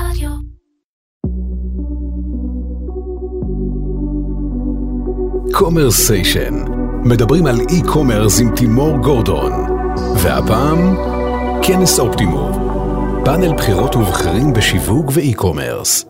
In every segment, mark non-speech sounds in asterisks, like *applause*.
רדיו. קומרסיישן, מדברים על e-commerce עם תימור גורדון. והפעם, כנס אופטימום, פאנל בחירות ובחירים בשיווק ו e-commerce.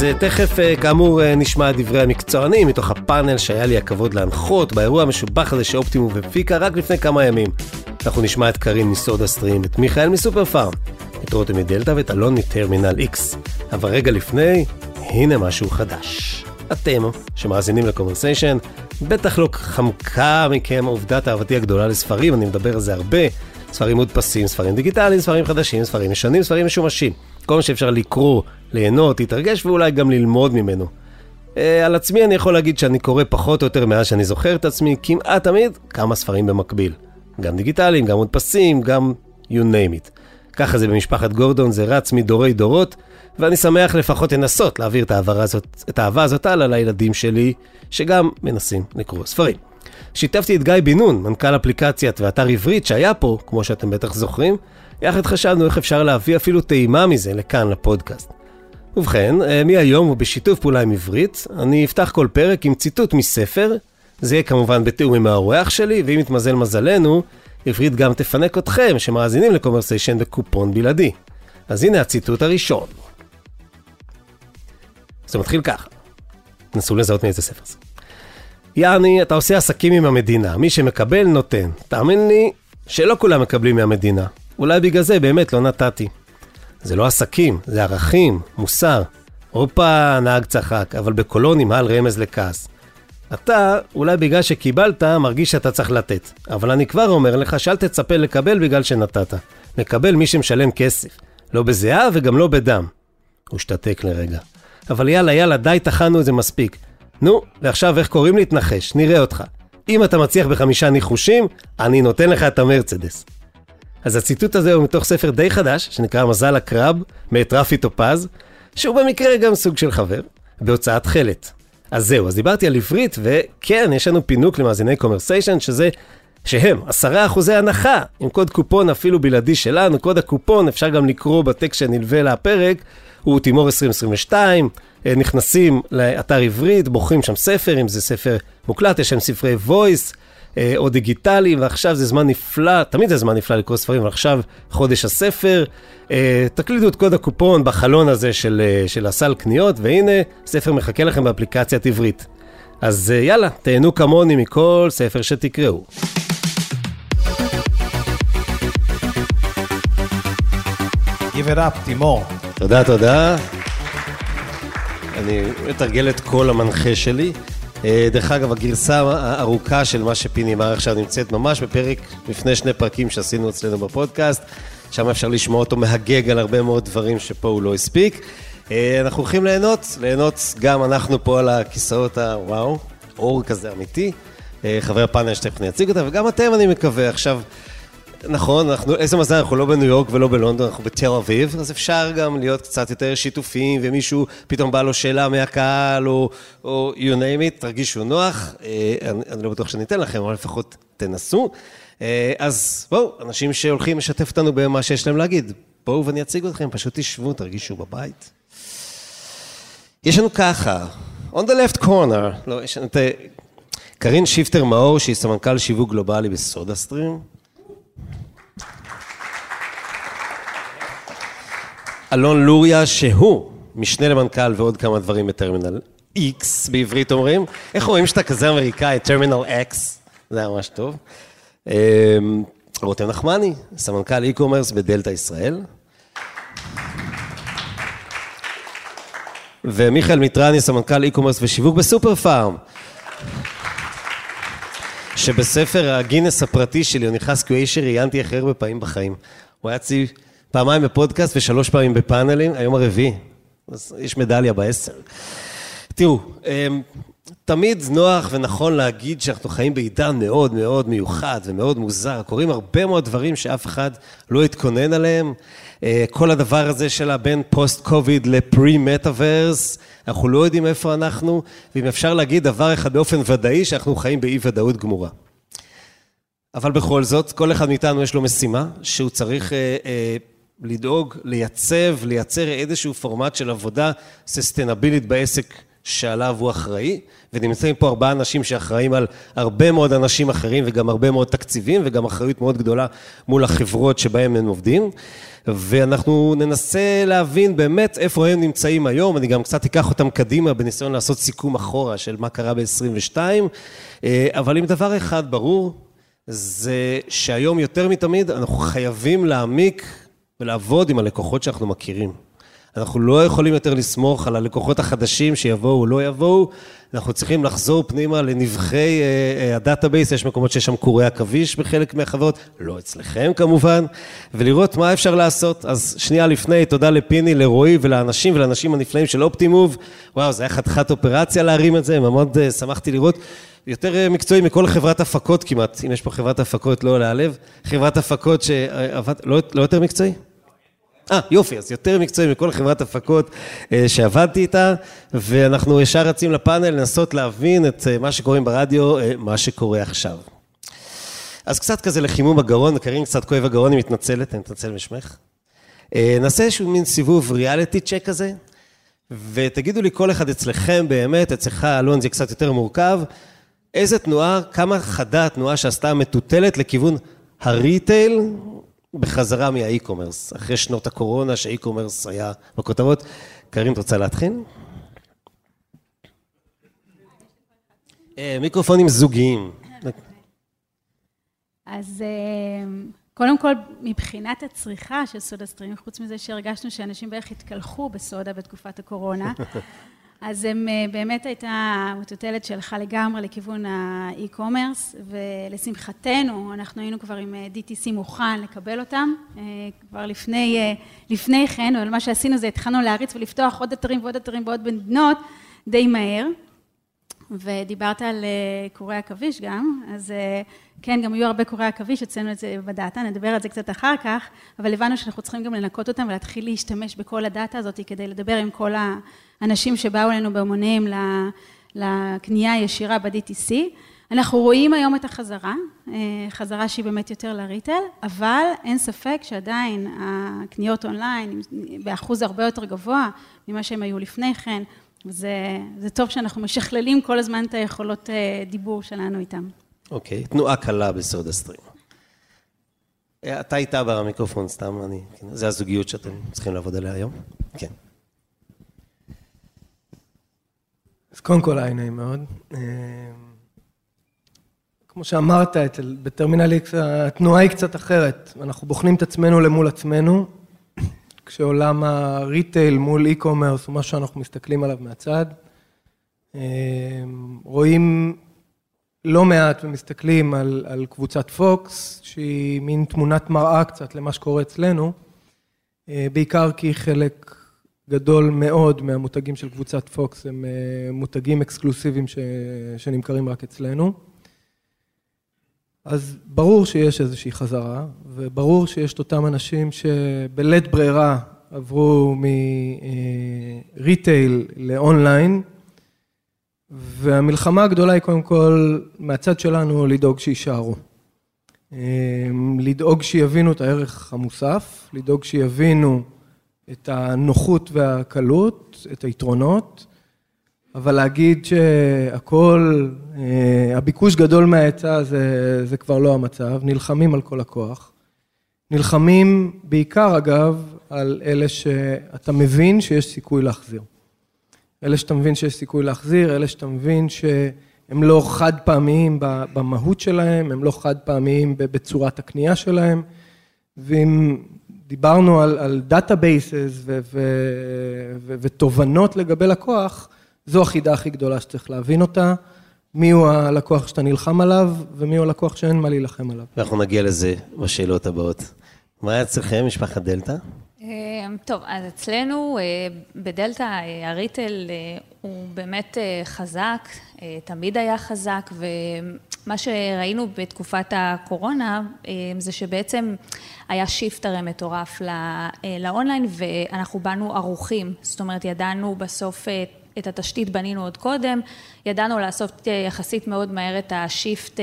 אז אה, תכף, אה, כאמור, אה, נשמע את דברי המקצוענים מתוך הפאנל שהיה לי הכבוד להנחות באירוע המשובח הזה שאופטימום הפיקה רק לפני כמה ימים. אנחנו נשמע את קארין מסודה סטרים, את מיכאל מסופר פארם, את רותם מדלתא ואת אלון מטרמינל X. אבל רגע לפני, הנה משהו חדש. אתם, שמאזינים לקומרסיישן, בטח לא חמקה מכם עובדת אהבתי הגדולה לספרים, אני מדבר על זה הרבה. ספרים מודפסים, ספרים דיגיטליים, ספרים חדשים, ספרים ישנים, ספרים משומשים. כל מה שאפשר לקרוא, ליהנות, להתרגש ואולי גם ללמוד ממנו. אה, על עצמי אני יכול להגיד שאני קורא פחות או יותר מאז שאני זוכר את עצמי, כמעט תמיד כמה ספרים במקביל. גם דיגיטליים, גם מודפסים, גם you name it. ככה זה במשפחת גורדון, זה רץ מדורי דורות, ואני שמח לפחות לנסות להעביר את הזאת, את האהבה הזאת הלאה לילדים שלי, שגם מנסים לקרוא ספרים. שיתפתי את גיא בן נון, מנכ"ל אפליקציית ואתר עברית שהיה פה, כמו שאתם בטח זוכרים, יחד חשבנו איך אפשר להביא אפילו טעימה מזה לכאן, לפודקאסט. ובכן, אה, מהיום ובשיתוף פעולה עם עברית, אני אפתח כל פרק עם ציטוט מספר, זה יהיה כמובן בתיאום עם האורח שלי, ואם יתמזל מזלנו, עברית גם תפנק אתכם שמאזינים לקומרסיישן בקופון בלעדי. אז הנה הציטוט הראשון. זה מתחיל ככה, תנסו לזהות מאיזה ספר זה. יעני, אתה עושה עסקים עם המדינה, מי שמקבל נותן. תאמין לי שלא כולם מקבלים מהמדינה. אולי בגלל זה באמת לא נתתי. זה לא עסקים, זה ערכים, מוסר. הופה, נהג צחק, אבל בקולו נמהל רמז לכעס. אתה, אולי בגלל שקיבלת, מרגיש שאתה צריך לתת. אבל אני כבר אומר לך שאל תצפה לקבל בגלל שנתת. מקבל מי שמשלם כסף. לא בזיעה וגם לא בדם. הוא השתתק לרגע. אבל יאללה, יאללה, די טחנו את זה מספיק. נו, ועכשיו איך קוראים להתנחש? נראה אותך. אם אתה מצליח בחמישה ניחושים, אני נותן לך את המרצדס. אז הציטוט הזה הוא מתוך ספר די חדש, שנקרא מזל הקרב, מאת רפי טופז, שהוא במקרה גם סוג של חבר, בהוצאת חלת. אז זהו, אז דיברתי על עברית, וכן, יש לנו פינוק למאזיני קומרסיישן, שזה, שהם עשרה אחוזי הנחה, עם קוד קופון אפילו בלעדי שלנו, קוד הקופון, אפשר גם לקרוא בטקסט שנלווה לפרק, הוא תימור 2022, אה, נכנסים לאתר עברית, בוחרים שם ספר, אם זה ספר מוקלט, יש שם ספרי voice, או דיגיטלי, ועכשיו זה זמן נפלא, תמיד זה זמן נפלא לקרוא ספרים, אבל עכשיו חודש הספר. אה, תקלידו את קוד הקופון בחלון הזה של, אה, של הסל קניות, והנה, ספר מחכה לכם באפליקציית עברית. אז יאללה, תהנו כמוני מכל ספר שתקראו. Give it up, תימור. תודה, תודה. אני מתרגל את קול המנחה שלי. אה, דרך אגב, הגרסה הארוכה של מה שפיני אמר עכשיו נמצאת ממש בפרק, לפני שני פרקים שעשינו אצלנו בפודקאסט, שם אפשר לשמוע אותו מהגג על הרבה מאוד דברים שפה הוא לא הספיק. אה, אנחנו הולכים ליהנות, ליהנות גם אנחנו פה על הכיסאות הוואו, אור כזה אמיתי. אה, חבר הפאנל שתכף אני אציג אותה, וגם אתם, אני מקווה. עכשיו, נכון, אנחנו, איזה מזל, אנחנו לא בניו יורק ולא בלונדון, אנחנו בתל אביב, אז אפשר גם להיות קצת יותר שיתופיים, ומישהו פתאום בא לו שאלה מהקהל, או, או you name it, תרגישו נוח. אה, אני, אני לא בטוח שאני אתן לכם, אבל לפחות תנסו. אה, אז בואו, אנשים שהולכים לשתף אותנו במה שיש להם להגיד, בואו ואני אציג אתכם, פשוט תשבו, תרגישו בבית. יש לנו ככה, on the left corner, לא, יש לנו את קרין שיפטר מאור, שהיא סמנכ"ל שיווק גלובלי ב SodaStream. אלון לוריה, שהוא משנה למנכ"ל ועוד כמה דברים ב Terminal X בעברית אומרים. איך רואים שאתה כזה אמריקאי, Terminal X? זה היה ממש טוב. אמ, רותם נחמני, סמנכ"ל e-commerce בדלתא ישראל. ומיכאל מיטרני, סמנכ"ל e-commerce ושיווק בסופר פארם. שבספר הגינס הפרטי שלי, הוא נכנס כי הוא האיש שראיינתי הכי הרבה פעמים בחיים. הוא היה אצלי פעמיים בפודקאסט ושלוש פעמים בפאנלים, היום הרביעי. אז יש מדליה בעשר. תראו, אמ, תמיד נוח ונכון להגיד שאנחנו חיים בעידן מאוד מאוד מיוחד ומאוד מוזר. קורים הרבה מאוד דברים שאף אחד לא התכונן עליהם. אה, כל הדבר הזה של הבין post-COVID ל pre-metaverse, אנחנו לא יודעים איפה אנחנו, ואם אפשר להגיד דבר אחד באופן ודאי, שאנחנו חיים באי ודאות גמורה. אבל בכל זאת, כל אחד מאיתנו יש לו משימה, שהוא צריך אה, אה, לדאוג, לייצב, לייצר איזשהו פורמט של עבודה ססטנבילית בעסק שעליו הוא אחראי, ונמצאים פה ארבעה אנשים שאחראים על הרבה מאוד אנשים אחרים וגם הרבה מאוד תקציבים וגם אחריות מאוד גדולה מול החברות שבהם הם עובדים. ואנחנו ננסה להבין באמת איפה הם נמצאים היום, אני גם קצת אקח אותם קדימה בניסיון לעשות סיכום אחורה של מה קרה ב-22, אה, אבל עם דבר אחד ברור, זה שהיום יותר מתמיד אנחנו חייבים להעמיק ולעבוד עם הלקוחות שאנחנו מכירים. אנחנו לא יכולים יותר לסמוך על הלקוחות החדשים שיבואו או לא יבואו, אנחנו צריכים לחזור פנימה לנבכי אה, אה, ה database, יש מקומות שיש שם קורי עכביש בחלק מהחברות, לא אצלכם כמובן, ולראות מה אפשר לעשות. אז שנייה לפני, תודה לפיני, לרועי ולאנשים ולאנשים הנפלאים של אופטימוב. וואו, זה היה חתיכת אופרציה להרים את זה, מאוד אה, שמחתי לראות. יותר מקצועי מכל חברת הפקות כמעט, אם יש פה חברת הפקות, לא להעלב. חברת הפקות שעבד, לא, לא יותר מקצועי? אה, יופי, אז יותר מקצועי מכל חברת הפקות אה, שעבדתי איתה, ואנחנו ישר רצים לפאנל לנסות להבין את אה, מה שקוראים ברדיו, אה, מה שקורה עכשיו. אז קצת כזה לחימום הגרון, קרין קצת כואב הגרון, היא מתנצלת, אני מתנצל משמך. נעשה איזשהו מין סיבוב reality check כזה, ותגידו לי כל אחד אצלכם באמת, אצלך אלון זה קצת יותר מורכב, איזה תנועה, כמה חדה התנועה שעשתה מטוטלת לכיוון ה retail, בחזרה מה e-commerce, אחרי שנות הקורונה שה e-commerce היה בכותרות. קרין, את רוצה להתחיל? אה, מיקרופונים זוגיים. אז אה, קודם כל, מבחינת הצריכה של סודה סטרים, חוץ מזה שהרגשנו שאנשים בערך התקלחו בסודה בתקופת הקורונה, *laughs* אז הם אה, באמת הייתה מטוטלת שהלכה לגמרי לכיוון האי-קומרס, ולשמחתנו, אנחנו היינו כבר עם אה, DTC מוכן לקבל אותם, אה, כבר לפני, לפני כן, אבל מה שעשינו זה התחלנו להריץ ולפתוח עוד אתרים ועוד אתרים ועוד מדינות די מהר. ודיברת על קורי עכביש גם, אז כן, גם היו הרבה קורי עכביש, אצלנו את זה בדאטה, נדבר על זה קצת אחר כך, אבל הבנו שאנחנו צריכים גם לנקות אותם ולהתחיל להשתמש בכל הדאטה הזאת כדי לדבר עם כל האנשים שבאו אלינו בהמוניהם לקנייה הישירה ב-DTC. אנחנו רואים היום את החזרה, אה, חזרה שהיא באמת יותר לריטל, אבל אין ספק שעדיין הקניות אונליין באחוז הרבה יותר גבוה ממה שהם היו לפני כן, וזה טוב שאנחנו משכללים כל הזמן את היכולות אה, דיבור שלנו איתם. אוקיי, okay, תנועה קלה בסודה סטרים. אה, אתה איתה במיקרופון, סתם, אני, כן, זה הזוגיות שאתם צריכים לעבוד עליה היום? כן. אז קודם כל היה נעים מאוד. אה, כמו שאמרת, בטרמינל X התנועה היא קצת אחרת. אנחנו בוחנים את עצמנו למול עצמנו, כשעולם הריטייל מול e-commerce הוא משהו שאנחנו מסתכלים עליו מהצד. אה, רואים לא מעט ומסתכלים על, על קבוצת פוקס, שהיא מין תמונת מראה קצת למה שקורה אצלנו, אה, בעיקר כי חלק גדול מאוד מהמותגים של קבוצת פוקס הם אה, מותגים אקסקלוסיביים ש, שנמכרים רק אצלנו. אז ברור שיש איזושהי חזרה, וברור שיש את אותם אנשים שבלית ברירה עברו מריטייל אה, לאונליין, והמלחמה הגדולה היא קודם כל מהצד שלנו לדאוג שיישארו. לדאוג שיבינו את הערך המוסף, לדאוג שיבינו את הנוחות והקלות, את היתרונות, אבל להגיד שהכל, אה, הביקוש גדול מההיצע זה, זה כבר לא המצב, נלחמים על כל הכוח. נלחמים בעיקר אגב על אלה שאתה מבין שיש סיכוי להחזיר. אלה שאתה מבין שיש סיכוי להחזיר, אלה שאתה מבין שהם לא חד פעמיים במהות שלהם, הם לא חד פעמיים בצורת הקנייה שלהם, ואם דיברנו על, על databases ותובנות לגבי לקוח, זו החידה הכי גדולה שצריך להבין אותה, מי הוא הלקוח שאתה נלחם עליו, ומי הוא הלקוח שאין מה להילחם עליו. ואנחנו נגיע לזה בשאלות הבאות. מה היה אצלכם, משפחת דלתא? אמ, טוב, אז אצלנו אה, בדלתא אה, ה retail אה, הוא באמת חזק, תמיד היה חזק, ומה שראינו בתקופת הקורונה זה שבעצם היה shift הרי מטורף לאונליין ואנחנו באנו ערוכים, זאת אומרת ידענו בסוף את התשתית בנינו עוד קודם, ידענו לעשות יחסית מאוד מהר את השיפט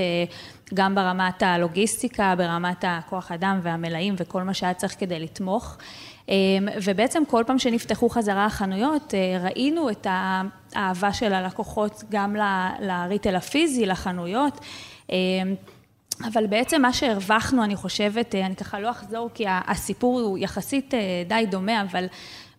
גם ברמת הלוגיסטיקה, ברמת הכוח אדם והמלאים וכל מה שהיה צריך כדי לתמוך. ובעצם כל פעם שנפתחו חזרה החנויות, ראינו את האהבה של הלקוחות גם לריטל הפיזי, לחנויות. אבל בעצם מה שהרווחנו, אני חושבת, אני ככה לא אחזור כי הסיפור הוא יחסית די דומה, אבל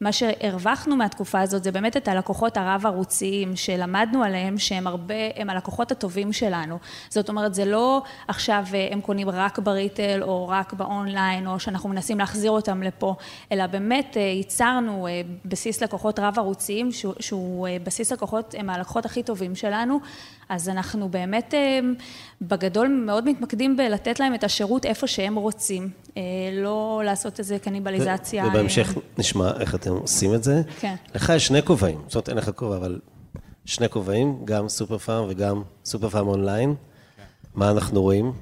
מה שהרווחנו מהתקופה הזאת זה באמת את הלקוחות הרב-ערוציים שלמדנו עליהם שהם הרבה, הם הלקוחות הטובים שלנו. זאת אומרת, זה לא עכשיו הם קונים רק בריטל או רק באונליין או שאנחנו מנסים להחזיר אותם לפה, אלא באמת ייצרנו בסיס לקוחות רב-ערוציים שהוא בסיס לקוחות, הם הלקוחות הכי טובים שלנו, אז אנחנו באמת בגדול מאוד מתמקדים בלתת להם את השירות איפה שהם רוצים, לא לעשות איזה קניבליזציה. ובהמשך נשמע איך אתם עושים את זה. כן. לך יש שני כובעים, זאת אומרת אין לך כובע, אבל שני כובעים, גם סופר פארם וגם סופר פארם אונליין. מה אנחנו רואים?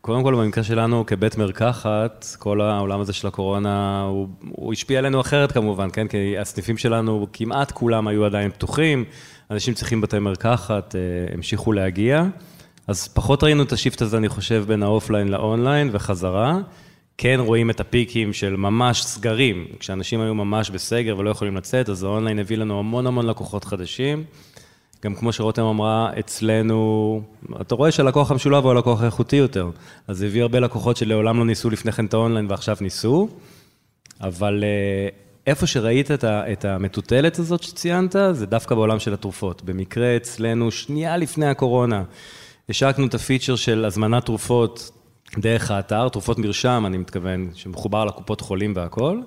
קודם כל, במקרה שלנו, כבית מרקחת, כל העולם הזה של הקורונה, הוא, הוא השפיע עלינו אחרת כמובן, כן? כי הסניפים שלנו, כמעט כולם היו עדיין פתוחים, אנשים צריכים בתי מרקחת, המשיכו להגיע. אז פחות ראינו את ה shift הזה, אני חושב, בין האופליין לאונליין וחזרה. כן רואים את הפיקים של ממש סגרים, כשאנשים היו ממש בסגר ולא יכולים לצאת, אז האונליין הביא לנו המון המון לקוחות חדשים. גם כמו שרותם אמרה, אצלנו, אתה רואה שהלקוח המשולב הוא הלקוח האיכותי יותר, אז הביא הרבה לקוחות שלעולם לא ניסו לפני כן את האונליין ועכשיו ניסו, אבל איפה שראית את המטוטלת הזאת שציינת, זה דווקא בעולם של התרופות. במקרה אצלנו, שנייה לפני הקורונה, השקנו את הפיצ'ר של הזמנת תרופות דרך האתר, תרופות מרשם, אני מתכוון, שמחובר לקופות חולים והכול.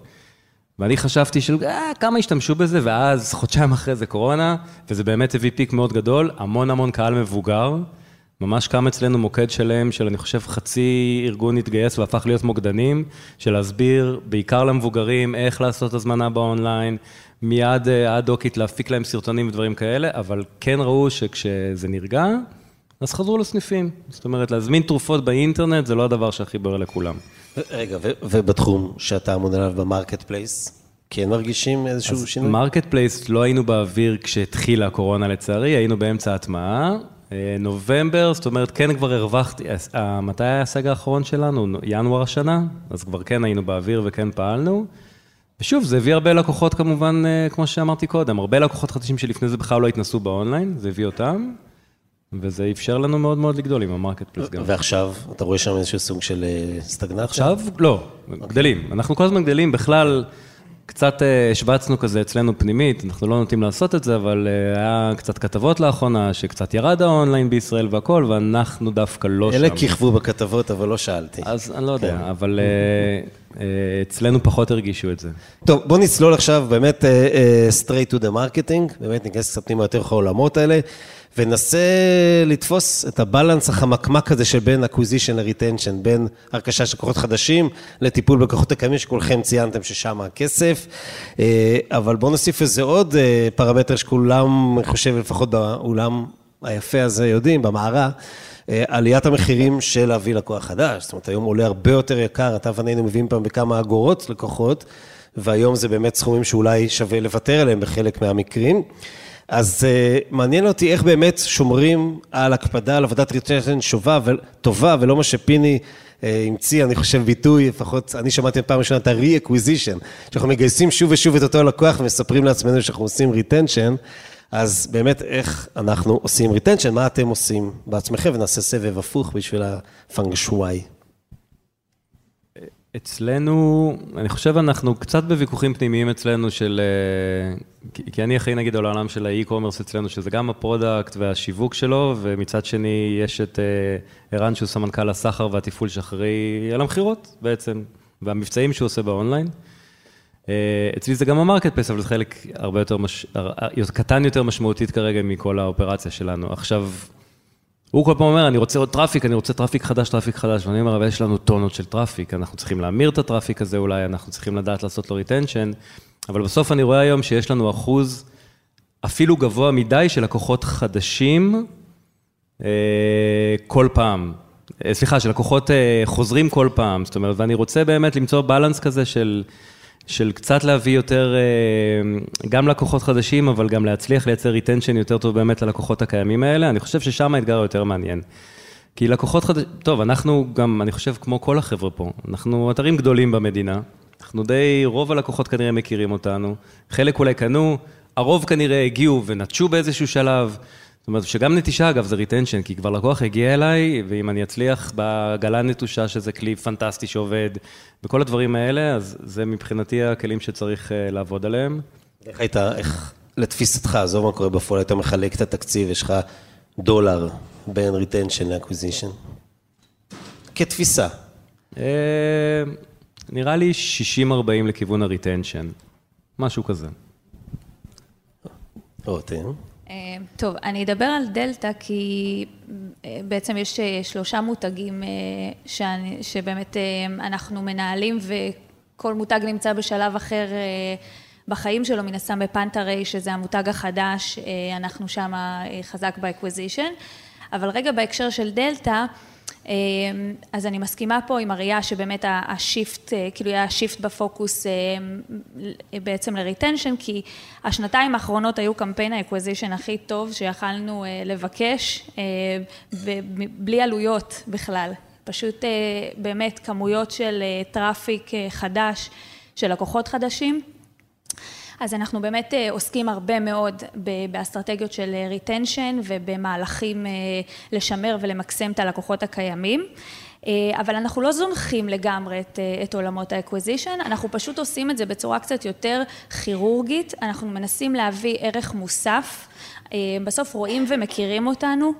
ואני חשבתי של, אה, כמה השתמשו בזה, ואז חודשיים אחרי זה קורונה, וזה באמת הביא פיק מאוד גדול, המון המון קהל מבוגר, ממש קם אצלנו מוקד שלם של, אני חושב, חצי ארגון התגייס והפך להיות מוקדנים, של להסביר, בעיקר למבוגרים, איך לעשות הזמנה באונליין, מיד אד-הוקית להפיק להם סרטונים ודברים כאלה, אבל כן ראו שכשזה נרגע, אז חזרו לסניפים. זאת אומרת, להזמין תרופות באינטרנט זה לא הדבר שהכי בוער לכולם. רגע, ובתחום שאתה אמון עליו ב marketplace, כן מרגישים איזשהו שינוי? marketplace לא היינו באוויר כשהתחילה הקורונה לצערי, היינו באמצע ההטמעה. נובמבר, זאת אומרת, כן כבר הרווחתי, מתי היה הסגר האחרון שלנו? ינואר השנה? אז כבר כן היינו באוויר וכן פעלנו. ושוב, זה הביא הרבה לקוחות כמובן, כמו שאמרתי קודם, הרבה לקוחות חדשים שלפני זה בכלל לא התנסו באונליין, זה הביא אותם. וזה אפשר לנו מאוד מאוד לגדול עם ה marketplace גם. ועכשיו, אתה רואה שם איזשהו סוג של סטגנציה? עכשיו? לא, גדלים. אנחנו כל הזמן גדלים, בכלל, קצת השווצנו כזה אצלנו פנימית, אנחנו לא נוטים לעשות את זה, אבל היה קצת כתבות לאחרונה, שקצת ירד האונליין בישראל והכול, ואנחנו דווקא לא שם. אלה כיכבו בכתבות, אבל לא שאלתי. אז אני לא יודע, אבל אצלנו פחות הרגישו את זה. טוב, בוא נצלול עכשיו באמת straight to the marketing, באמת ניכנס קצת פנימה יותר לעולמות האלה. וננסה לתפוס את הבלנס החמקמק הזה של בין acquisition ל-retention, בין הרכשה של לקוחות חדשים לטיפול בלקוחות הקיימים שכולכם ציינתם ששם הכסף. אבל בואו נוסיף איזה עוד פרמטר שכולם, אני חושב, לפחות באולם היפה הזה יודעים, במערה, עליית המחירים של להביא לקוח חדש. זאת אומרת, היום עולה הרבה יותר יקר, אתה ואני היינו מביאים פעם בכמה אגורות לקוחות, והיום זה באמת סכומים שאולי שווה לוותר עליהם בחלק מהמקרים. אז מעניין אותי איך באמת שומרים על הקפדה, על עבודת retention טובה, ולא מה שפיני המציא, אני חושב, ביטוי, לפחות אני שמעתי פעם ראשונה את ה-re-acquisition, שאנחנו מגייסים שוב ושוב את אותו לקוח ומספרים לעצמנו שאנחנו עושים retention, אז באמת איך אנחנו עושים retention, מה אתם עושים בעצמכם, ונעשה סבב הפוך בשביל הפנג שוואי. אצלנו, אני חושב אנחנו קצת בוויכוחים פנימיים אצלנו של, כי אני אחראי נגיד על העולם של ה e-commerce אצלנו, שזה גם ה product והשיווק שלו, ומצד שני יש את ערן שהוא סמנכ"ל הסחר והתפעול שאחראי על המכירות בעצם, והמבצעים שהוא עושה באונליין. אצלי זה גם ה marketplace, אבל זה חלק הרבה יותר, קטן יותר משמעותית כרגע מכל האופרציה שלנו. עכשיו, הוא כל פעם אומר, אני רוצה עוד traffic, אני רוצה traffic חדש, traffic חדש, ואני אומר, אבל יש לנו טונות של traffic, אנחנו צריכים להמיר את ה traffic הזה אולי, אנחנו צריכים לדעת לעשות לו retention, אבל בסוף אני רואה היום שיש לנו אחוז אפילו גבוה מדי של לקוחות חדשים כל פעם. סליחה, של לקוחות חוזרים כל פעם, זאת אומרת, ואני רוצה באמת למצוא balance כזה של של קצת להביא יותר, אה, גם לקוחות חדשים, אבל גם להצליח לייצר retention יותר טוב באמת ללקוחות הקיימים האלה, אני חושב ששם האתגר היותר מעניין. כי לקוחות חדשים, טוב, אנחנו גם, אני חושב, כמו כל החבר'ה פה, אנחנו אתרים גדולים במדינה, אנחנו די, רוב הלקוחות כנראה מכירים אותנו, חלק אולי קנו, הרוב כנראה הגיעו ונטשו באיזשהו שלב. זאת אומרת, שגם נטישה, אגב, זה retention, כי כבר לקוח הגיע אליי, ואם אני אצליח בעגלה נטושה, שזה כלי פנטסטי שעובד, וכל הדברים האלה, אז זה מבחינתי הכלים שצריך אה, לעבוד עליהם. איך היית, איך, לתפיסתך, עזוב מה קורה בפועל, היית מחלק את התקציב, יש לך דולר בין retention ל acquisition? כתפיסה. Uh, נראה לי 60-40 לכיוון הריטנשן, משהו כזה. רותם. אה, טוב, אני אדבר על דלתא כי אה, בעצם יש אה, שלושה מותגים שאני, שבאמת אנחנו מנהלים וכל מותג נמצא בשלב אחר בחיים שלו, מן הסתם בפנטה-ריי, שזה המותג החדש, אנחנו שם חזק ב acquisition. אבל רגע בהקשר של דלתא, אמ, אז אני מסכימה פה עם הראייה שבאמת ה shift, אה, כאילו היה shift בפוקוס אה, בעצם ל retention, כי השנתיים האחרונות היו קמפיין ה acquisition הכי טוב שיכלנו אה, לבקש, ובלי עלויות בכלל. פשוט באמת כמויות של traffic חדש, של לקוחות חדשים. אז אנחנו באמת אה, עוסקים הרבה מאוד באסטרטגיות של retention אה, ובמהלכים אה, לשמר ולמקסם את הלקוחות הקיימים. אבל אנחנו לא זונחים לגמרי את, את עולמות ה acquisition, אנחנו פשוט עושים את זה בצורה קצת יותר כירורגית, אנחנו מנסים להביא ערך מוסף, בסוף רואים ומכירים אותנו,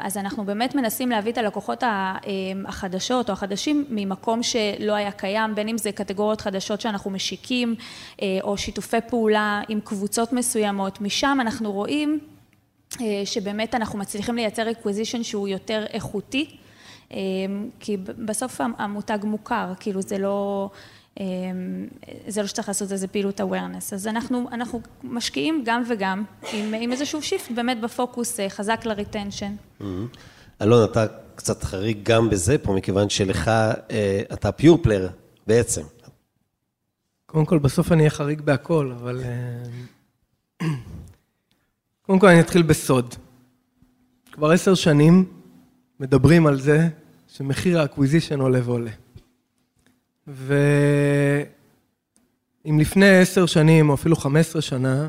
אז אנחנו באמת מנסים להביא את הלקוחות אמ, החדשות או החדשים ממקום שלא היה קיים, בין אם זה קטגוריות חדשות שאנחנו משיקים אה, או שיתופי פעולה עם קבוצות מסוימות, משם אנחנו רואים אה, שבאמת אנחנו מצליחים לייצר acquisition שהוא יותר איכותי, אמ, כי בסוף המותג מוכר, כאילו זה לא... אמ, זה לא שצריך לעשות איזה פעילות awareness. אז אנחנו, אנחנו משקיעים גם וגם, עם, עם איזשהו shift באמת בפוקוס אה, חזק ל retention. Mm-hmm. אלון, אתה קצת חריג גם בזה פה, מכיוון שלך, אה, אתה pure player בעצם. קודם כל, בסוף אני אהיה חריג בהכל, אבל... אה, קודם כל, אני אתחיל בסוד. כבר עשר שנים מדברים על זה שמחיר ה acquisition עולה ועולה. ואם לפני עשר שנים, או אפילו חמש עשרה שנה,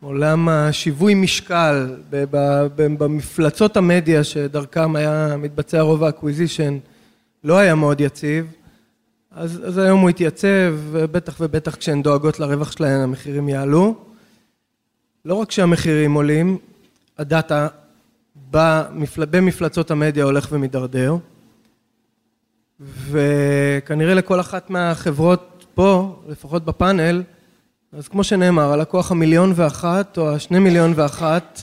עולם השיווי משקל במפלצות המדיה שדרכם היה מתבצע רוב ה acquisition לא היה מאוד יציב, אז, אז היום הוא התייצב, ובטח ובטח כשהן דואגות לרווח שלהן המחירים יעלו. לא רק שהמחירים עולים, הדאטה במפלצות המדיה הולך ומידרדר. וכנראה לכל אחת מהחברות פה, לפחות בפאנל, אז כמו שנאמר, הלקוח המיליון ואחת או השני מיליון ואחת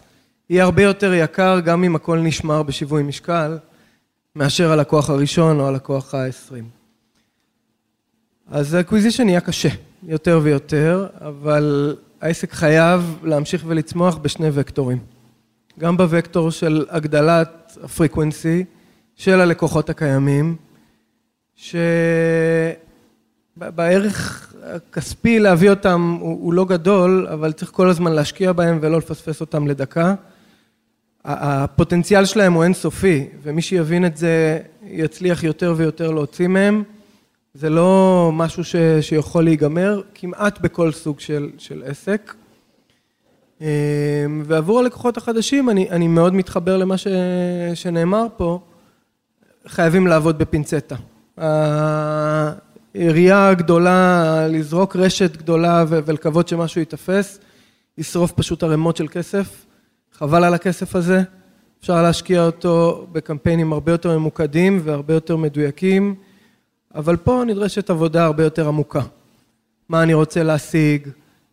יהיה הרבה יותר יקר גם אם הכל נשמר בשיווי משקל מאשר הלקוח הראשון או הלקוח העשרים. אז ה acquisition נהיה קשה יותר ויותר, אבל העסק חייב להמשיך ולצמוח בשני וקטורים. גם בוקטור של הגדלת ה frequency של הלקוחות הקיימים, שבערך הכספי להביא אותם הוא, הוא לא גדול, אבל צריך כל הזמן להשקיע בהם ולא לפספס אותם לדקה. הפוטנציאל שלהם הוא אינסופי, ומי שיבין את זה יצליח יותר ויותר להוציא מהם. זה לא משהו ש, שיכול להיגמר כמעט בכל סוג של, של עסק. ועבור הלקוחות החדשים, אני, אני מאוד מתחבר למה ש, שנאמר פה, חייבים לעבוד בפינצטה. היריעה הגדולה, לזרוק רשת גדולה ולקוות שמשהו ייתפס, לשרוף פשוט ערימות של כסף, חבל על הכסף הזה, אפשר להשקיע אותו בקמפיינים הרבה יותר ממוקדים והרבה יותר מדויקים, אבל פה נדרשת עבודה הרבה יותר עמוקה. מה אני רוצה להשיג,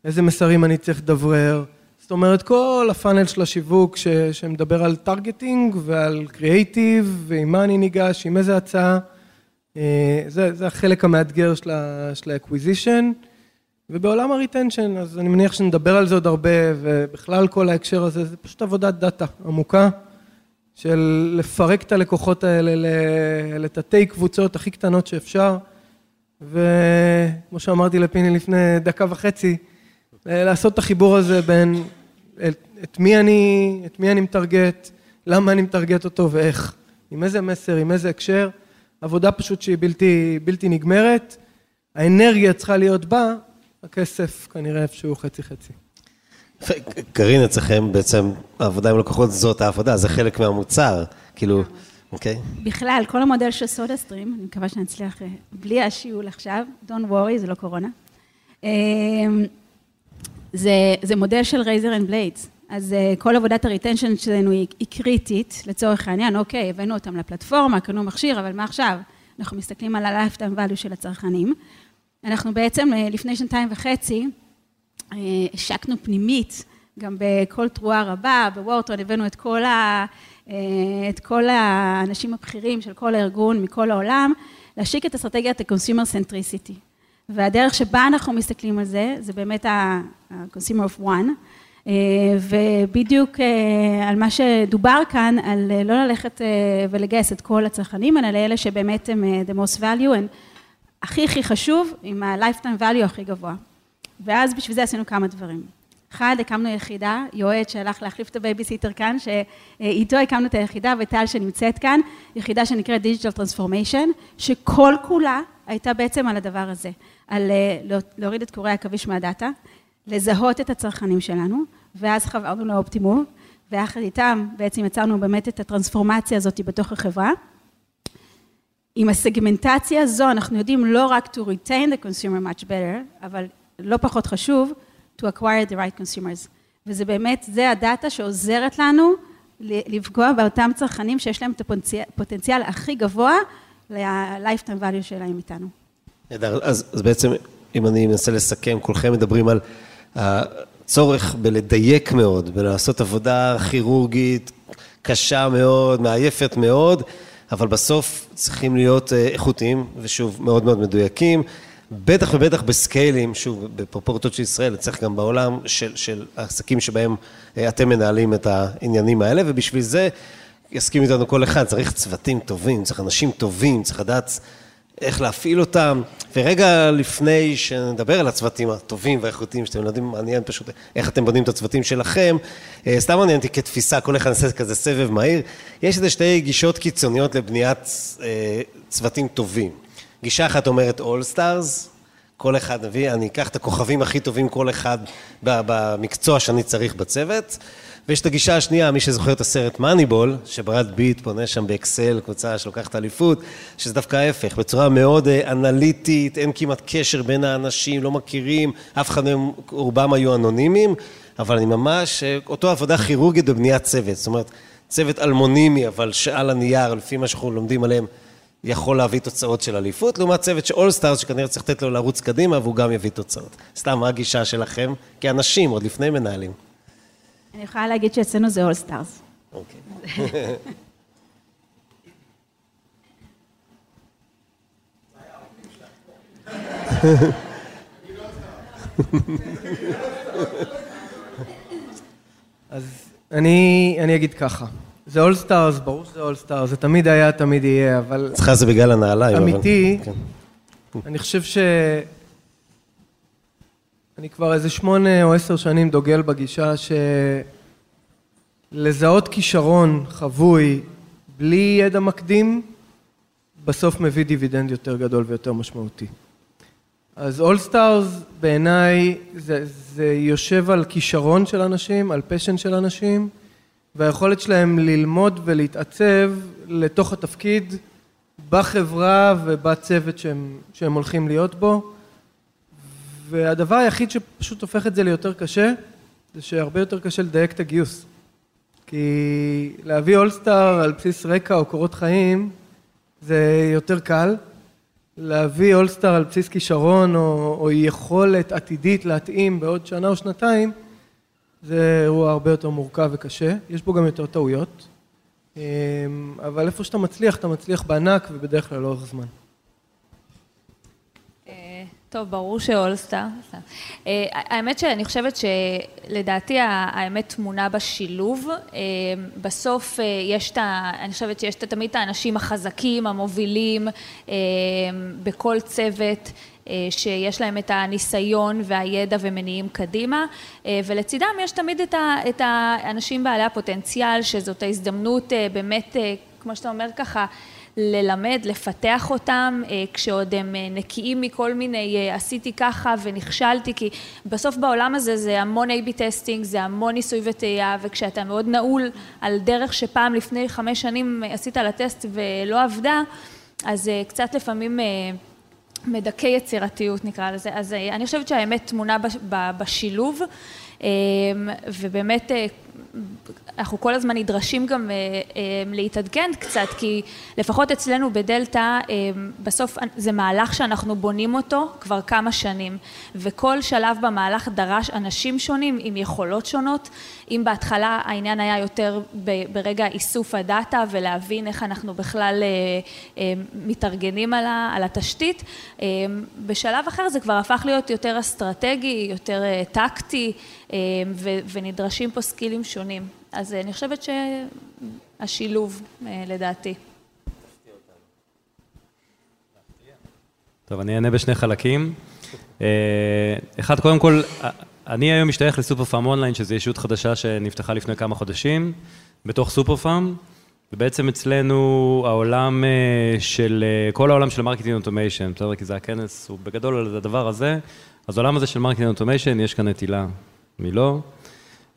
איזה מסרים אני צריך לדברר, זאת אומרת כל ה funnel של השיווק ש, שמדבר על targeting ועל קריאייטיב ועם מה אני ניגש, עם איזה הצעה זה, זה החלק המאתגר של ה acquisition, ובעולם ה retention, אז אני מניח שנדבר על זה עוד הרבה, ובכלל כל ההקשר הזה, זה פשוט עבודת דאטה עמוקה, של לפרק את הלקוחות האלה לתתי קבוצות הכי קטנות שאפשר, וכמו שאמרתי לפיני לפני דקה וחצי, לעשות את החיבור הזה בין את, את, מי, אני, את מי אני מטרגט, למה אני מטרגט אותו ואיך, עם איזה מסר, עם איזה הקשר, עבודה פשוט שהיא בלתי, בלתי נגמרת, האנרגיה צריכה להיות בה, הכסף כנראה איפשהו חצי חצי. קרין, אצלכם בעצם העבודה עם לקוחות זאת העבודה, זה חלק מהמוצר, כאילו, אוקיי? בכלל, כל המודל של סודה סטרים, אני מקווה שנצליח אה, בלי השיעול עכשיו, Don't worry, זה לא קורונה. אמ, זה, זה מודל של razor and blades. אז אה, כל עבודת ה retention שלנו היא, היא קריטית, לצורך העניין, אוקיי, הבאנו אותם לפלטפורמה, קנו מכשיר, אבל מה עכשיו? אנחנו מסתכלים על ה-lifetime value של הצרכנים. אנחנו בעצם אה, לפני שנתיים וחצי אה, השקנו פנימית, גם בכל תרועה רבה, בוורטון הבאנו את כל, ה, את כל האנשים הבכירים של כל הארגון מכל העולם, להשיק את אסטרטגיית ה-consumer centricity. והדרך שבה אנחנו מסתכלים על זה, זה באמת ה-consumer of one, אה, ובדיוק אה, על מה שדובר כאן, על אה, לא ללכת ולגייס את כל הצרכנים, אלא לאלה שבאמת הם the most value, הם הכי הכי חשוב, עם ה-lifetime value הכי גבוה. ואז בשביל זה עשינו כמה דברים. אחד, הקמנו יחידה, יועץ שהלך להחליף את הבייביסיטר כאן, שאיתו הקמנו את היחידה, וטל שנמצאת כאן, יחידה שנקראת Digital Transformation, שכל כולה הייתה בעצם על הדבר הזה, על להוריד את קורי העכביש מהדאטה, לזהות את הצרכנים שלנו, ואז חברנו לאופטימום, ויחד איתם בעצם יצרנו באמת את הטרנספורמציה הזאת בתוך החברה. עם הסגמנטציה הזו אנחנו יודעים לא רק to retain the consumer much better, אבל לא פחות חשוב, to acquire the right consumers. וזה באמת, זה הדאטה שעוזרת לנו לפגוע באותם צרכנים שיש להם את הפוטנציאל הכי גבוה ל-lifetime value שלהם איתנו. נהדר, אז, אז בעצם, אם אני מנסה לסכם, כולכם מדברים על הצורך בלדייק מאוד, בלעשות עבודה כירורגית קשה מאוד, מעייפת מאוד, אבל בסוף צריכים להיות אה, איכותיים, ושוב, מאוד מאוד מדויקים. בטח ובטח בסקיילים, שוב, בפרופורטות של ישראל, צריך גם בעולם של, של העסקים שבהם אה, אתם מנהלים את העניינים האלה, ובשביל זה יסכים איתנו כל אחד, צריך צוותים טובים, צריך אנשים טובים, צריך לדעת איך להפעיל אותם, ורגע לפני שנדבר על הצוותים הטובים והאיכותיים שאתם יודעים, מעניין פשוט איך אתם בונים את הצוותים שלכם, אה, סתם מעניין אותי כתפיסה, כל אחד נעשה כזה סבב מהיר, יש איזה שתי גישות קיצוניות לבניית אה, צוותים טובים. גישה אחת אומרת All Stars, כל אחד מביא, אני אקח את הכוכבים הכי טובים כל אחד במקצוע שאני צריך בצוות. ויש את הגישה השנייה, מי שזוכר את הסרט מאניבול, שברד ביט פונה שם באקסל, קבוצה שלוקחת אליפות, שזה דווקא ההפך, בצורה מאוד אה, אנליטית, אין כמעט קשר בין האנשים, לא מכירים, אף אחד מהם, רובם היו אנונימיים, אבל אני ממש, אה, אותו עבודה כירורגית בבניית צוות, זאת אומרת, צוות אנונימי, אבל שעל הנייר, לפי מה שאנחנו לומדים עליהם, יכול להביא תוצאות של אליפות, לעומת צוות של all stars, שכנראה צריך לתת לו לרוץ קדימה, והוא גם יביא תוצאות. סתם, מה הגישה שלכם? כאנשים, עוד לפני מנהלים. אני יכולה להגיד שאצלנו זה all stars. אוקיי. *laughs* אז אני, אני אגיד ככה, זה all stars, ברור שזה all stars, זה תמיד היה, תמיד יהיה, אבל... אצלך זה בגלל הנעליים, אבל... אמיתי, כן. אני חושב ש... אני כבר איזה שמונה או עשר שנים דוגל בגישה שלזהות כישרון חבוי בלי ידע מקדים, בסוף מביא דיבידנד יותר גדול ויותר משמעותי. אז all stars בעיניי זה, זה יושב על כישרון של אנשים, על passion של אנשים, והיכולת שלהם ללמוד ולהתעצב לתוך התפקיד בחברה ובצוות שהם, שהם הולכים להיות בו. והדבר היחיד שפשוט הופך את זה ליותר קשה, זה שהרבה יותר קשה לדייק את הגיוס. כי להביא אולסטאר על בסיס רקע או קורות חיים, זה יותר קל. להביא אולסטאר על בסיס כישרון או, או יכולת עתידית להתאים בעוד שנה או שנתיים, זה אירוע הרבה יותר מורכב וקשה. יש בו גם יותר טעויות. אמ, אבל איפה שאתה מצליח, אתה מצליח בענק ובדרך כלל לאורך זמן. טוב, ברור שאולסטאר. אה, האמת שאני חושבת שלדעתי האמת תמונה בשילוב. אה, בסוף אה, יש את ה... אני חושבת שיש תמיד את האנשים החזקים, המובילים, בכל צוות. שיש להם את הניסיון והידע ומניעים קדימה, ולצידם יש תמיד את האנשים בעלי הפוטנציאל, שזאת ההזדמנות באמת, כמו שאתה אומר ככה, ללמד, לפתח אותם, אה, כשעוד הם אה, נקיים מכל מיני אה, עשיתי ככה ונכשלתי, כי בסוף בעולם הזה זה המון A-B testing, זה המון ניסוי וטעייה, וכשאתה מאוד נעול על דרך שפעם לפני חמש שנים עשית על הטסט ולא עבדה, אז קצת לפעמים מדכא יצירתיות נקרא לזה. אז אני חושבת שהאמת טמונה בשילוב, ובאמת אנחנו כל הזמן נדרשים גם אה, אה, להתעדכן קצת, כי לפחות אצלנו בדלתא, אה, בסוף זה מהלך שאנחנו בונים אותו כבר כמה שנים, וכל שלב במהלך דרש אנשים שונים עם יכולות שונות. אם בהתחלה העניין היה יותר ברגע איסוף הדאטה ולהבין איך אנחנו בכלל מתארגנים על התשתית, בשלב אחר זה כבר הפך להיות יותר אסטרטגי, יותר טקטי, ונדרשים פה סקילים שונים. אז אני חושבת שהשילוב, אה, לדעתי. טוב, אני אענה בשני חלקים. אה, אחד, קודם כל, אני היום משתייך לסופר פארם אונליין, שזו ישות חדשה שנפתחה לפני כמה חודשים, בתוך סופר פארם, ובעצם אצלנו העולם אה, של, כל העולם של marketing automation, בסדר? כי זה הכנס, הוא בגדול על הדבר הזה, אז העולם הזה של marketing automation, יש כאן את הילה מילו.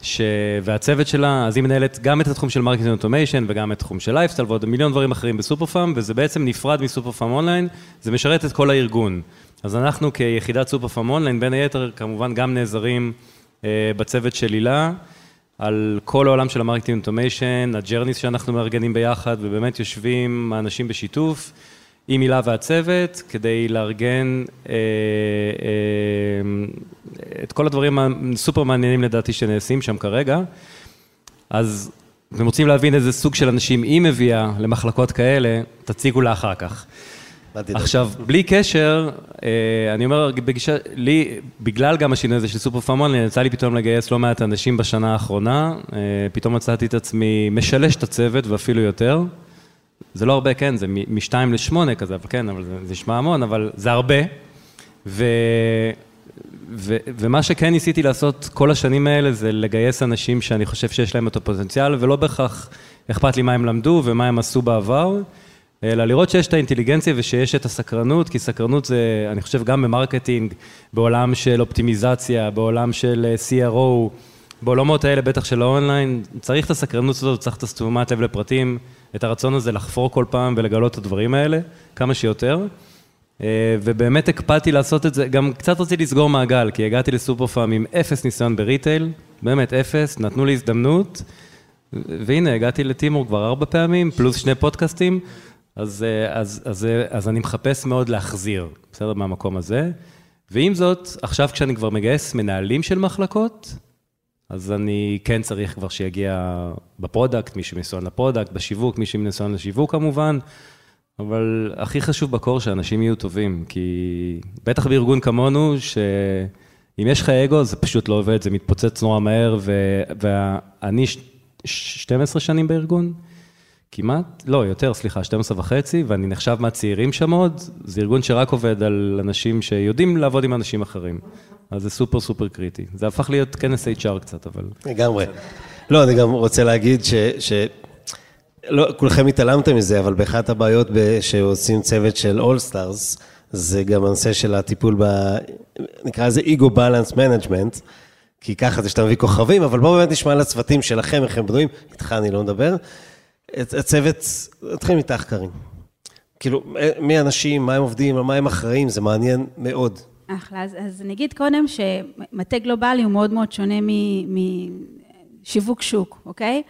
ש... והצוות שלה, אז היא מנהלת גם את התחום של marketing automation וגם את התחום של לייפסטייל ועוד מיליון דברים אחרים בסופר פארם, וזה בעצם נפרד מסופר פארם אונליין, זה משרת את כל הארגון. אז אנחנו כיחידת סופר פארם אונליין, בין היתר, כמובן גם נעזרים אה, בצוות של הילה, על כל העולם של ה marketing automation, ה journeys שאנחנו מארגנים ביחד, ובאמת יושבים האנשים בשיתוף. עם הילה והצוות, כדי לארגן אה, אה, את כל הדברים הסופר מעניינים לדעתי שנעשים שם כרגע. אז אתם רוצים להבין איזה סוג של אנשים היא מביאה למחלקות כאלה, תציגו לה אחר כך. עכשיו, בלי קשר, אה, אני אומר, בגישה, לי, בגלל גם השינוי הזה של סופר פארמון, יצא לי פתאום לגייס לא מעט אנשים בשנה האחרונה, פתאום מצאתי את עצמי משלש את הצוות ואפילו יותר. זה לא הרבה, כן, זה משתיים לשמונה כזה, אבל כן, אבל זה נשמע המון, אבל זה הרבה. ו, ו, ומה שכן ניסיתי לעשות כל השנים האלה זה לגייס אנשים שאני חושב שיש להם את הפוטנציאל, ולא בהכרח אכפת לי מה הם למדו ומה הם עשו בעבר, אלא לראות שיש את האינטליגנציה ושיש את הסקרנות, כי סקרנות זה, אני חושב, גם ב marketing, בעולם של אופטימיזציה, בעולם של אה, CRO, בעולמות האלה, בטח של האונליין, צריך את הסקרנות הזאת, צריך את התשומת לב לפרטים. את הרצון הזה לחפור כל פעם ולגלות את הדברים האלה, כמה שיותר. אה, ובאמת הקפדתי לעשות את זה, גם קצת רציתי לסגור מעגל, כי הגעתי לסופר פארם עם אפס ניסיון בריטייל, באמת אפס, נתנו לי הזדמנות, והנה, הגעתי לטימור כבר ארבע פעמים, פלוס שני פודקאסטים, אז, אה, אז, אז, אה, אז אני מחפש מאוד להחזיר, בסדר, מהמקום הזה. ועם זאת, עכשיו כשאני כבר מגייס מנהלים של מחלקות, אז אני כן צריך כבר שיגיע ב product, מישהו מניסיון ל product, בשיווק, מישהו מניסיון לשיווק כמובן, אבל הכי חשוב ב core שאנשים יהיו טובים, כי בטח בארגון כמונו, שאם יש לך אגו, זה פשוט לא עובד, זה מתפוצץ נורא מהר, ו... ואני 12 שנים בארגון, כמעט, לא, יותר, סליחה, 12 וחצי, ואני נחשב מהצעירים שם עוד, זה ארגון שרק עובד על אנשים שיודעים לעבוד עם אנשים אחרים. אז זה סופר סופר קריטי. זה הפך להיות כנס HR קצת, אבל... לגמרי. לא, אני גם רוצה להגיד ש... ש... לא, כולכם התעלמתם מזה, אבל באחת הבעיות שעושים צוות של All-Stars, זה גם הנושא של הטיפול ב... נקרא לזה Ego Balance Management, כי ככה זה שאתה מביא כוכבים, אבל בואו באמת נשמע על הצוותים שלכם, איך הם בנויים, איתך אני לא מדבר. הצוות, נתחיל קארין. כאילו, מי האנשים, מה הם עובדים, על מה הם אחראים, זה מעניין מאוד. אחלה, אז, אז אני אגיד קודם שמטה גלובלי הוא מאוד מאוד שונה משיווק שוק, אוקיי?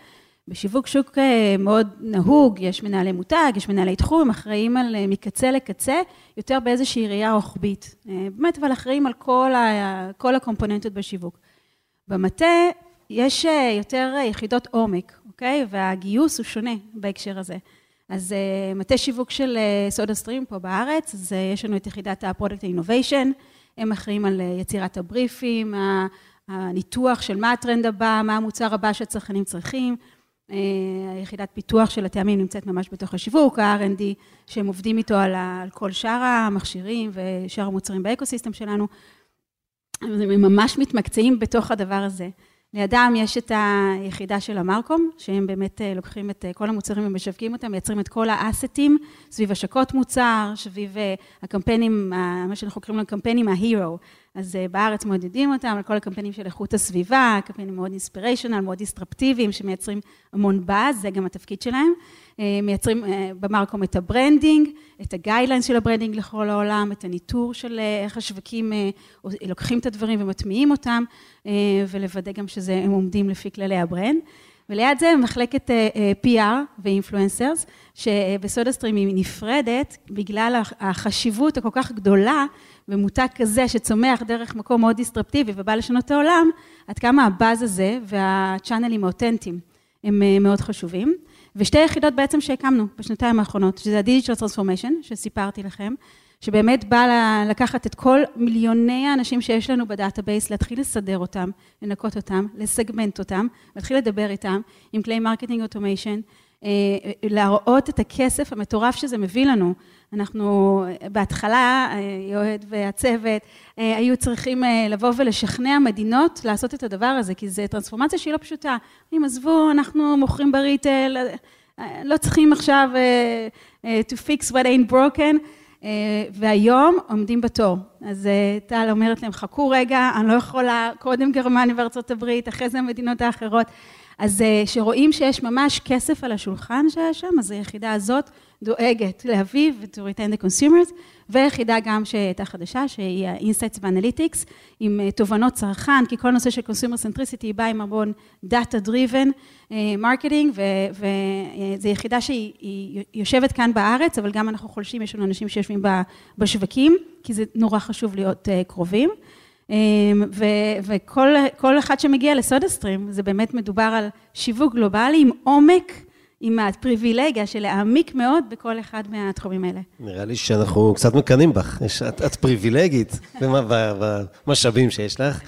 בשיווק שוק אה, מאוד נהוג, יש מנהלי מותג, יש מנהלי תחום, הם אחראים על אה, מקצה לקצה, יותר באיזושהי ראייה רוחבית. אה, באמת, אבל אחראים על כל, ה, כל הקומפוננטות בשיווק. במטה יש יותר יחידות עומק, אוקיי? והגיוס הוא שונה בהקשר הזה. אז אה, מטה שיווק של סודה אה, סטרים פה בארץ, אז אה, יש לנו את יחידת ה product innovation, הם אחראים על יצירת הבריפים, הניתוח של מה הטרנד הבא, מה המוצר הבא שהצרכנים צריכים. היחידת פיתוח של הטעמים נמצאת ממש בתוך השיווק, ה-R&D שהם עובדים איתו על כל שאר המכשירים ושאר המוצרים ב ecosystem שלנו. הם ממש מתמקצעים בתוך הדבר הזה. לידם יש את היחידה של ה marcom, שהם באמת לוקחים את כל המוצרים ומשווקים אותם, מייצרים את כל ה asset ים סביב השקות מוצר, סביב הקמפיינים, מה שאנחנו קוראים להם קמפיינים ה-Hero. אז בארץ מעודדים אותם על כל הקמפיינים של איכות הסביבה, קמפיינים מאוד inspirational, מאוד דיסטרפטיביים, שמייצרים המון באז, זה גם התפקיד שלהם. מייצרים ב marcom את ה branding, את ה guidelines של ה branding לכל העולם, את הניטור של איך השווקים לוקחים את הדברים ומטמיעים אותם, ולוודא גם שהם עומדים לפי כללי ה brand. וליד זה מחלקת PR ו influencers, שבסודה סטרים היא נפרדת, בגלל החשיבות הכל כך גדולה במותג כזה שצומח דרך מקום מאוד דיסטרפטיבי ובא לשנות את העולם, עד כמה הבאז הזה וה channel ים האותנטיים הם מאוד חשובים. ושתי יחידות בעצם שהקמנו בשנתיים האחרונות, שזה ה-Digital Transformation, שסיפרתי לכם, שבאמת בא לקחת את כל מיליוני האנשים שיש לנו ב database, להתחיל לסדר אותם, לנקות אותם, לסגמנט אותם, להתחיל לדבר איתם, עם כלי marketing automation, להראות את הכסף המטורף שזה מביא לנו. אנחנו בהתחלה, יואד והצוות, היו צריכים לבוא ולשכנע מדינות לעשות את הדבר הזה, כי זו טרנספורמציה שהיא לא פשוטה. הם עזבו, אנחנו מוכרים ב retail, לא צריכים עכשיו to fix what ain't broken, והיום עומדים בתור. אז טל אומרת להם, חכו רגע, אני לא יכולה, קודם גרמניה וארצות הברית, אחרי זה המדינות האחרות. אז שרואים שיש ממש כסף על השולחן שהיה שם, אז היחידה הזאת דואגת להביא ו-to retain the consumers, ויחידה גם שהייתה חדשה, שהיא ה-insights ו-analytics, עם תובנות צרכן, כי כל נושא של consumer centricity בא עם המון data driven marketing, וזו יחידה שהיא יושבת כאן בארץ, אבל גם אנחנו חולשים, יש לנו אנשים שיושבים בשווקים, כי זה נורא חשוב להיות קרובים. וכל אחד שמגיע לסודה סטרים, זה באמת מדובר על שיווק גלובלי עם עומק, עם הפריבילגיה של להעמיק מאוד בכל אחד מהתחומים האלה. נראה לי שאנחנו קצת מקנאים בך, את פריבילגית *laughs* במשאבים שיש לך.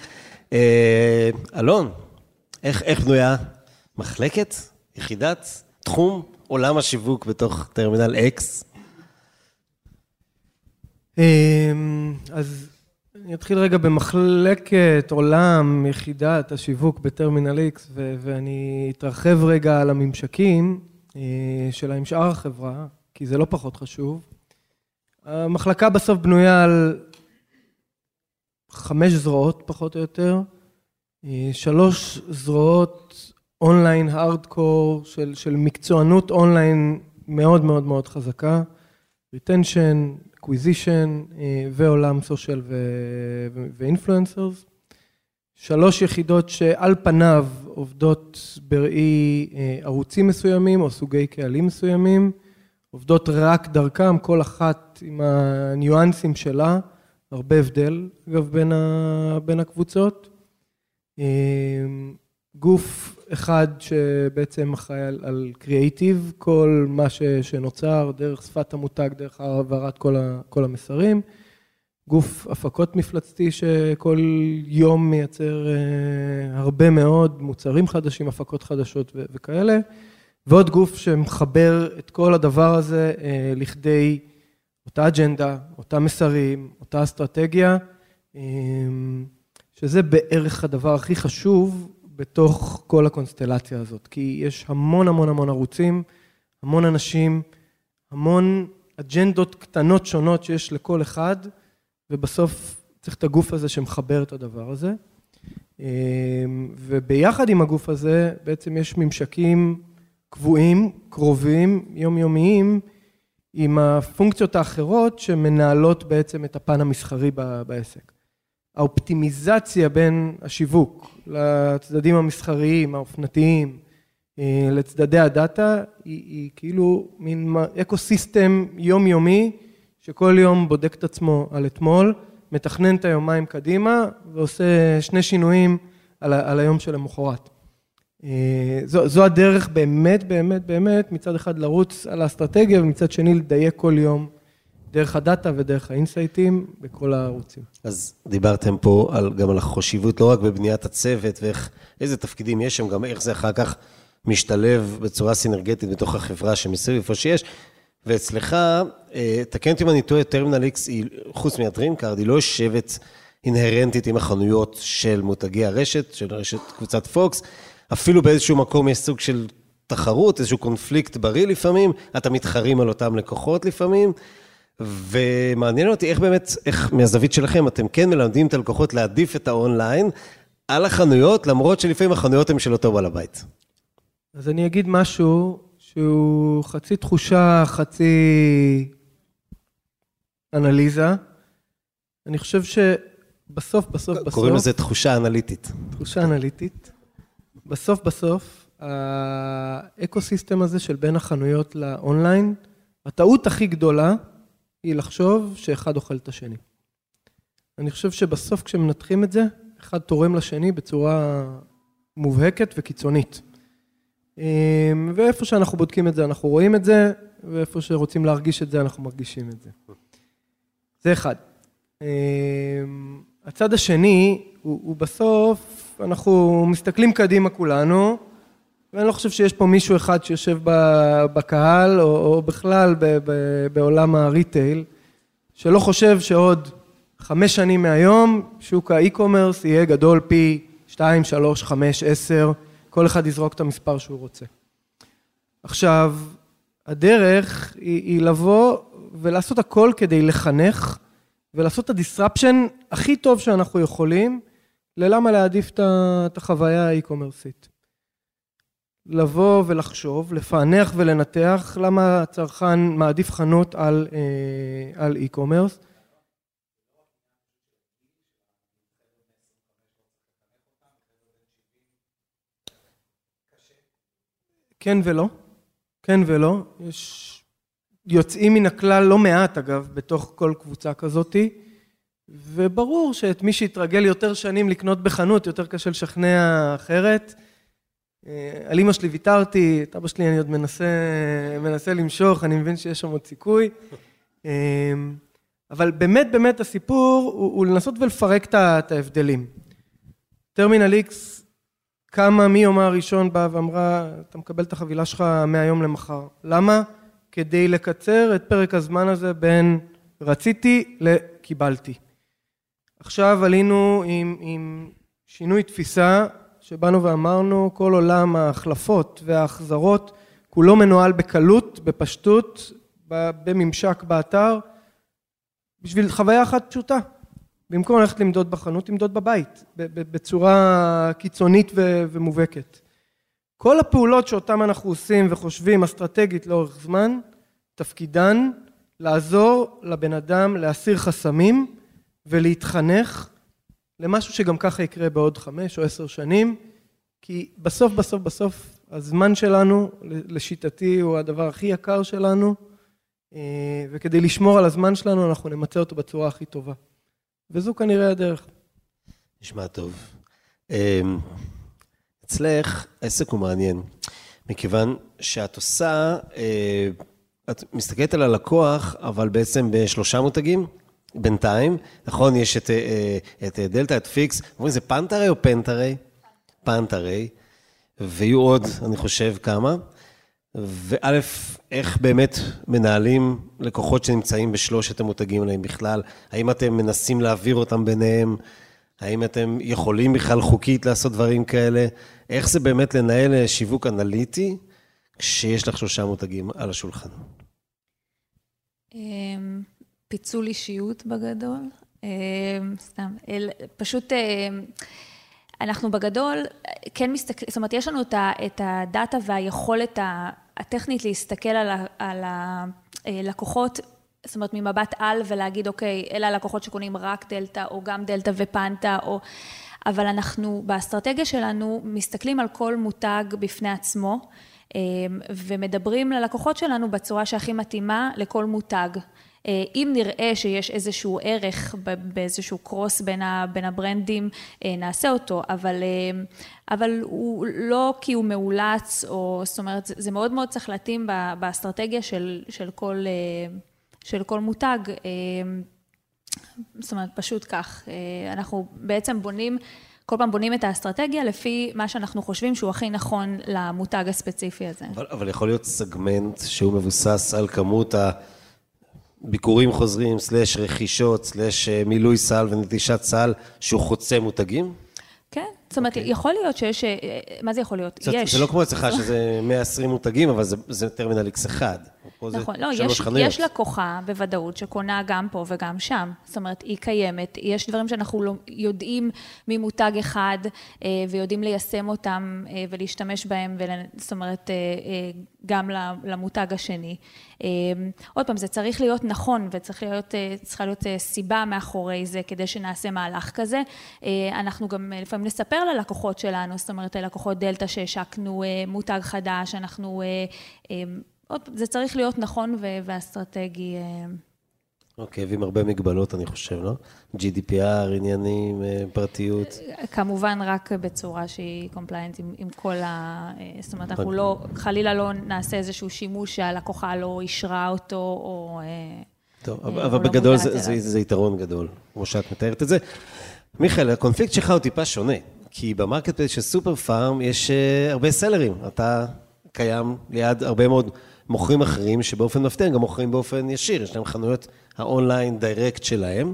אלון, איך בנויה מחלקת, יחידת, תחום, עולם השיווק בתוך טרמינל אקס? אז אני אתחיל רגע במחלקת עולם, יחידת השיווק בטרמינל איקס, ואני אתרחב רגע על הממשקים שלה עם שאר החברה, כי זה לא פחות חשוב. המחלקה בסוף בנויה על חמש זרועות, פחות או יותר, שלוש זרועות אונליין, הארדקור, של מקצוענות אונליין מאוד מאוד מאוד חזקה, retention, acquisition ועולם social ו influencers. שלוש יחידות שעל פניו עובדות בראי ערוצים מסוימים או סוגי קהלים מסוימים, עובדות רק דרכם, כל אחת עם הניואנסים שלה, הרבה הבדל, אגב, בין הקבוצות. גוף אחד שבעצם אחראי על קריאייטיב, כל מה שנוצר, דרך שפת המותג, דרך העברת כל המסרים. גוף הפקות מפלצתי שכל יום מייצר הרבה מאוד מוצרים חדשים, הפקות חדשות וכאלה. ועוד גוף שמחבר את כל הדבר הזה לכדי אותה אג'נדה, אותם מסרים, אותה אסטרטגיה, שזה בערך הדבר הכי חשוב בתוך כל הקונסטלציה הזאת, כי יש המון המון המון ערוצים, המון אנשים, המון אג'נדות קטנות שונות שיש לכל אחד, ובסוף צריך את הגוף הזה שמחבר את הדבר הזה. וביחד עם הגוף הזה בעצם יש ממשקים קבועים, קרובים, יומיומיים, עם הפונקציות האחרות שמנהלות בעצם את הפן המסחרי בעסק. האופטימיזציה בין השיווק לצדדים המסחריים, האופנתיים, לצדדי הדאטה, היא כאילו מין eco-system יומיומי, שכל יום בודק את עצמו על אתמול, מתכנן את היומיים קדימה, ועושה שני שינויים על היום שלמחרת. זו הדרך באמת, באמת, באמת, מצד אחד לרוץ על האסטרטגיה, ומצד שני לדייק כל יום דרך הדאטה ודרך האינסייטים בכל הערוצים. אז דיברתם פה על, גם על החשיבות, לא רק בבניית הצוות ואיך, איזה תפקידים יש שם, גם איך זה אחר כך משתלב בצורה סינרגטית בתוך החברה שמסביב איפה שיש. ואצלך, אה, תקן אותי אם אני טועה, טרמינל איקס, חוץ מהדרימקארד, היא לא יושבת אינהרנטית עם החנויות של מותגי הרשת, של רשת קבוצת פוקס, אפילו באיזשהו מקום יש סוג של תחרות, איזשהו קונפליקט בריא לפעמים, אתם מתחרים על אותם לקוחות לפעמים, ומעניין אותי איך באמת, איך מהזווית שלכם, אתם כן מלמדים את הלקוחות להעדיף את האונליין על החנויות, למרות שלפעמים החנויות הן של אותו בעל הבית. אז אני אגיד משהו שהוא חצי תחושה, חצי אנליזה. אני חושב שבסוף, בסוף, בסוף... קוראים לזה תחושה אנליטית. תחושה אנליטית. בסוף, בסוף, ה eco-system הזה של בין החנויות לאונליין, הטעות הכי גדולה היא לחשוב שאחד אוכל את השני. אני חושב שבסוף כשמנתחים את זה, אחד תורם לשני בצורה מובהקת וקיצונית. אמ, ואיפה שאנחנו בודקים את זה, אנחנו רואים את זה, ואיפה שרוצים להרגיש את זה, אנחנו מרגישים את זה. זה אחד. אמ, הצד השני, הוא, הוא בסוף, אנחנו מסתכלים קדימה כולנו, ואני לא חושב שיש פה מישהו אחד שיושב בקהל, או, או בכלל ב, ב, בעולם הריטייל, שלא חושב שעוד חמש שנים מהיום, שוק האי-קומרס יהיה גדול פי שתיים, שלוש, חמש, עשר, כל אחד יזרוק את המספר שהוא רוצה. עכשיו, הדרך היא, היא לבוא ולעשות הכל כדי לחנך ולעשות את הדיסרפשן הכי טוב שאנחנו יכולים ללמה להעדיף את החוויה האי-קומרסית. לבוא ולחשוב, לפענח ולנתח למה הצרכן מעדיף חנות על, אה, על e-commerce. כן ולא, כן ולא, יש יוצאים מן הכלל לא מעט אגב בתוך כל קבוצה כזאתי וברור שאת מי שהתרגל יותר שנים לקנות בחנות יותר קשה לשכנע אחרת על אמא שלי ויתרתי, את אבא שלי אני עוד מנסה, מנסה למשוך, אני מבין שיש שם עוד סיכוי. אה, אבל באמת באמת הסיפור הוא, הוא לנסות ולפרק את ההבדלים. טרמינל איקס קמה מיומה הראשון באה ואמרה, אתה מקבל את החבילה שלך מהיום למחר. למה? כדי לקצר את פרק הזמן הזה בין רציתי לקיבלתי. עכשיו עלינו עם, עם שינוי תפיסה שבאנו ואמרנו כל עולם ההחלפות וההחזרות כולו מנוהל בקלות, בפשטות, בממשק באתר בשביל חוויה אחת פשוטה במקום ללכת למדוד בחנות, למדוד בבית בצורה קיצונית ומובהקת. כל הפעולות שאותן אנחנו עושים וחושבים אסטרטגית לאורך זמן, תפקידן לעזור לבן אדם להסיר חסמים ולהתחנך למשהו שגם ככה יקרה בעוד חמש או עשר שנים, כי בסוף בסוף בסוף הזמן שלנו, לשיטתי, הוא הדבר הכי יקר שלנו, אה, וכדי לשמור על הזמן שלנו אנחנו נמצא אותו בצורה הכי טובה. וזו כנראה הדרך. נשמע טוב. אמ, אצלך העסק הוא מעניין, מכיוון שאת עושה, אה, את מסתכלת על הלקוח, אבל בעצם בשלושה מותגים, בינתיים, נכון? יש את, אה, את דלתא, את פיקס, אומרים, זה פנטרי או פנטרי? פנטרי, ויהיו עוד, אני חושב, כמה. וא', איך באמת מנהלים לקוחות שנמצאים בשלושת המותגים עליהם בכלל? האם אתם מנסים להעביר אותם ביניהם? האם אתם יכולים בכלל חוקית לעשות דברים כאלה? איך זה באמת לנהל שיווק אנליטי כשיש לך שלושה מותגים על השולחן? פיצול אישיות בגדול. אמ, סתם, פשוט אמ, אנחנו בגדול כן מסתכלים, זאת אומרת, יש לנו את הדאטה והיכולת הטכנית להסתכל על הלקוחות זאת אומרת, ממבט על ולהגיד, אוקיי, אלה הלקוחות שקונים רק דלתא, או גם דלתא ופנטה, או... אבל אנחנו, באסטרטגיה שלנו, מסתכלים על כל מותג בפני עצמו, אה, ומדברים ללקוחות שלנו בצורה שהכי מתאימה לכל מותג. אה, אם נראה שיש איזשהו ערך באיזשהו קרוס בין, בין הברנדים, אה, נעשה אותו, אבל, אבל הוא לא כי הוא מאולץ, או זאת אומרת, זה מאוד מאוד צריך להתאים באסטרטגיה של, של כל... של כל מותג. זאת אומרת, פשוט כך. אנחנו בעצם בונים, כל פעם בונים את האסטרטגיה לפי מה שאנחנו חושבים שהוא הכי נכון למותג הספציפי הזה. אבל, אבל יכול להיות סגמנט שהוא מבוסס על כמות הביקורים חוזרים, סלש רכישות, סלש מילוי סל ונטישת סל, שהוא חוצה מותגים? כן, זאת אומרת, okay. אוקיי. יכול להיות שיש, מה זה יכול להיות? זאת, יש. זה לא כמו אצלך *laughs* שזה 120 מותגים, אבל זה, זה טרמינל X1. נכון, לא, יש, יש לקוחה בוודאות שקונה גם פה וגם שם. זאת אומרת, היא קיימת, יש דברים שאנחנו לא יודעים ממותג אחד אה, ויודעים ליישם אותם אה, ולהשתמש בהם, ול, זאת אומרת, אה, גם למותג השני. עוד פעם, זה צריך להיות נכון וצריכה להיות, להיות סיבה מאחורי זה כדי שנעשה מהלך כזה. אנחנו גם לפעמים נספר ללקוחות שלנו, זאת אומרת, ללקוחות דלתא שהשקנו מותג חדש, אנחנו... עוד פעם, זה צריך להיות נכון ואסטרטגי. אה. אוקיי, ועם הרבה מגבלות, אני חושב, לא? GDPR, עניינים, אה, פרטיות. כמובן, רק בצורה שהיא compliant עם, עם כל ה... אה, זאת אומרת, אנחנו לא, חלילה לא נעשה איזשהו שימוש שהלקוחה לא אישרה אותו, או... טוב, אבל, אבל לא בגדול זה, זה, זה יתרון גדול, כמו שאת מתארת את זה. מיכאל, הקונפליקט שלך הוא טיפה שונה, כי ב market place של סופר פארם יש הרבה seller ים. אתה קיים ליד הרבה מאוד מוכרים אחרים, שבאופן מפתיע גם מוכרים באופן ישיר, יש להם חנויות האונליין direct שלהם,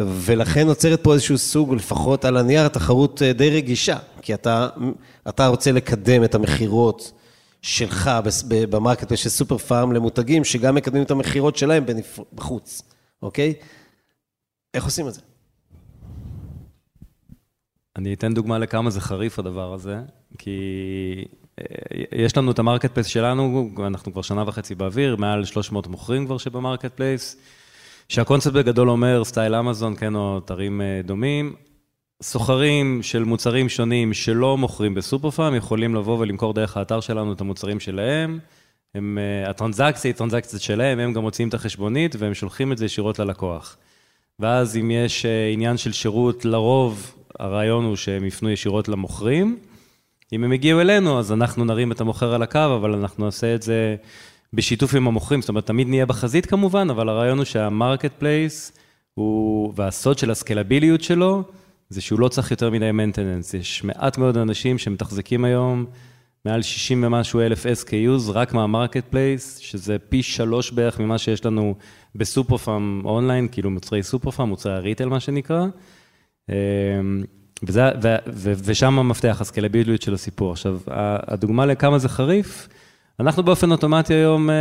ולכן נוצרת פה איזשהו סוג, לפחות על הנייר, תחרות אה, די רגישה, כי אתה, אתה רוצה לקדם את המכירות שלך ב market של סופר פארם למותגים, שגם מקדמים את המכירות שלהם בחוץ, אוקיי? איך עושים את זה? אני אתן דוגמה לכמה זה חריף הדבר הזה, כי יש לנו את ה market place שלנו, אנחנו כבר שנה וחצי באוויר, מעל 300 מוכרים כבר שב market place, שהקונספט בגדול אומר, סטייל אמזון, כן, או אתרים אה, דומים, סוחרים של מוצרים שונים שלא מוכרים בסופר פארם, יכולים לבוא ולמכור דרך האתר שלנו את המוצרים שלהם. הם, אה, הטרנזקציה היא טרנזקציה שלהם, הם גם מוציאים את החשבונית והם שולחים את זה ישירות ללקוח. ואז אם יש אה, עניין של שירות, לרוב הרעיון הוא שהם יפנו ישירות למוכרים. אם הם הגיעו אלינו, אז אנחנו נרים את המוכר על הקו, אבל אנחנו נעשה את זה בשיתוף עם המוכרים, זאת אומרת, תמיד נהיה בחזית כמובן, אבל הרעיון הוא שה marketplace, הוא, והסוד של הסקלביליות שלו, זה שהוא לא צריך יותר מדי maintenance. יש מעט מאוד אנשים שמתחזקים היום מעל 60 ומשהו אלף SKUs רק מה marketplace, שזה פי שלוש בערך ממה שיש לנו בסופר פארם אונליין, כאילו מוצרי סופר פארם, מוצרי ה retail מה שנקרא. וזה, ו, ו, ושם המפתח, הסקלביליות של הסיפור. עכשיו, הדוגמה לכמה זה חריף, אנחנו באופן אוטומטי היום אה,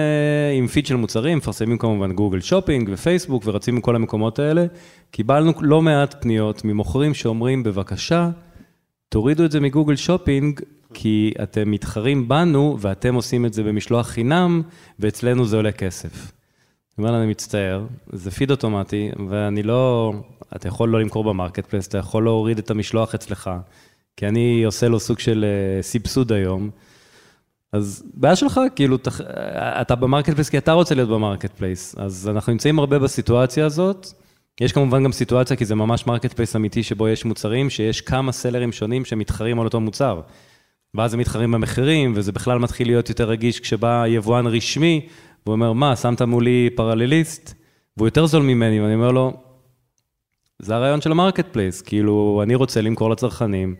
עם פיד של מוצרים, מפרסמים כמובן גוגל שופינג ופייסבוק ורצים מכל המקומות האלה. קיבלנו לא מעט פניות ממוכרים שאומרים, בבקשה, תורידו את זה מגוגל שופינג, כי אתם מתחרים בנו ואתם עושים את זה במשלוח חינם, ואצלנו זה עולה כסף. אני אומר, אני מצטער, זה פיד אוטומטי, ואני לא, אתה יכול לא למכור ב marketplace, אתה יכול להוריד את המשלוח אצלך, כי אני עושה לו סוג של אה, סבסוד היום. אז בעיה שלך, כאילו, אתה ב marketplace כי אתה רוצה להיות ב marketplace, אז אנחנו נמצאים הרבה בסיטואציה הזאת. יש כמובן גם סיטואציה, כי זה ממש marketplace אמיתי, שבו יש מוצרים, שיש כמה סלרים שונים שמתחרים על אותו מוצר. ואז הם מתחרים במחירים, וזה בכלל מתחיל להיות יותר רגיש כשבא יבואן רשמי והוא אומר, מה, שמת מולי פרלליסט? והוא יותר זול ממני, ואני אומר לו, זה הרעיון של ה marketplace, כאילו, אני רוצה למכור לצרכנים.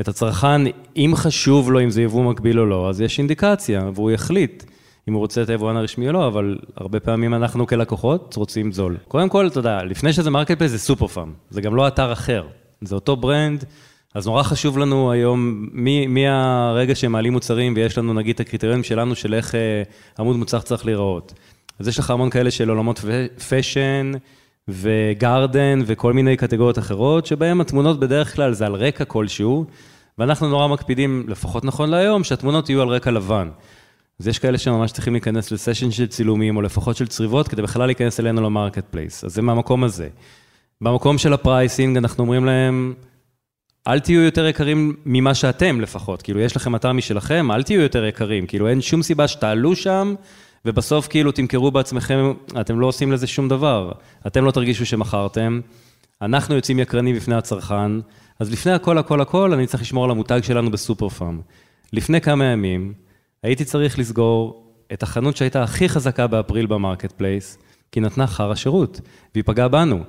את הצרכן, אם חשוב לו אם זה יבוא מקביל או לא, אז יש אינדיקציה, והוא יחליט אם הוא רוצה את היבואן הרשמי או לא, אבל הרבה פעמים אנחנו כלקוחות רוצים זול. קודם כל, אתה יודע, לפני שזה marketplace זה סופר פארם, זה גם לא אתר אחר, זה אותו brand, אז נורא חשוב לנו היום, מהרגע שהם מעלים מוצרים ויש לנו נגיד את הקריטריונים שלנו של איך אה, עמוד מוצר צריך להיראות. אז יש לך המון כאלה של עולמות fashion ו garden וכל מיני קטגוריות אחרות, שבהם התמונות בדרך כלל זה על רקע כלשהו, ואנחנו נורא מקפידים, לפחות נכון להיום, שהתמונות יהיו על רקע לבן. אז יש כאלה שממש צריכים להיכנס לסשן של צילומים, או לפחות של צריבות, כדי בכלל להיכנס אלינו ל marketplace. אז זה מהמקום הזה. במקום של ה pricing, אנחנו אומרים להם, אל תהיו יותר יקרים ממה שאתם לפחות, כאילו יש לכם אתר משלכם, אל תהיו יותר יקרים, כאילו אין שום סיבה שתעלו שם, ובסוף כאילו תמכרו בעצמכם, אתם לא עושים לזה שום דבר, אתם לא תרגישו שמכרתם, אנחנו יוצאים יקרנים בפני הצרכן, אז לפני הכל הכל הכל אני צריך לשמור על המותג שלנו בסופר פארם. לפני כמה ימים הייתי צריך לסגור את החנות שהייתה הכי חזקה באפריל ב marketplace, כי נתנה חרא שירות, והיא פגעה בנו.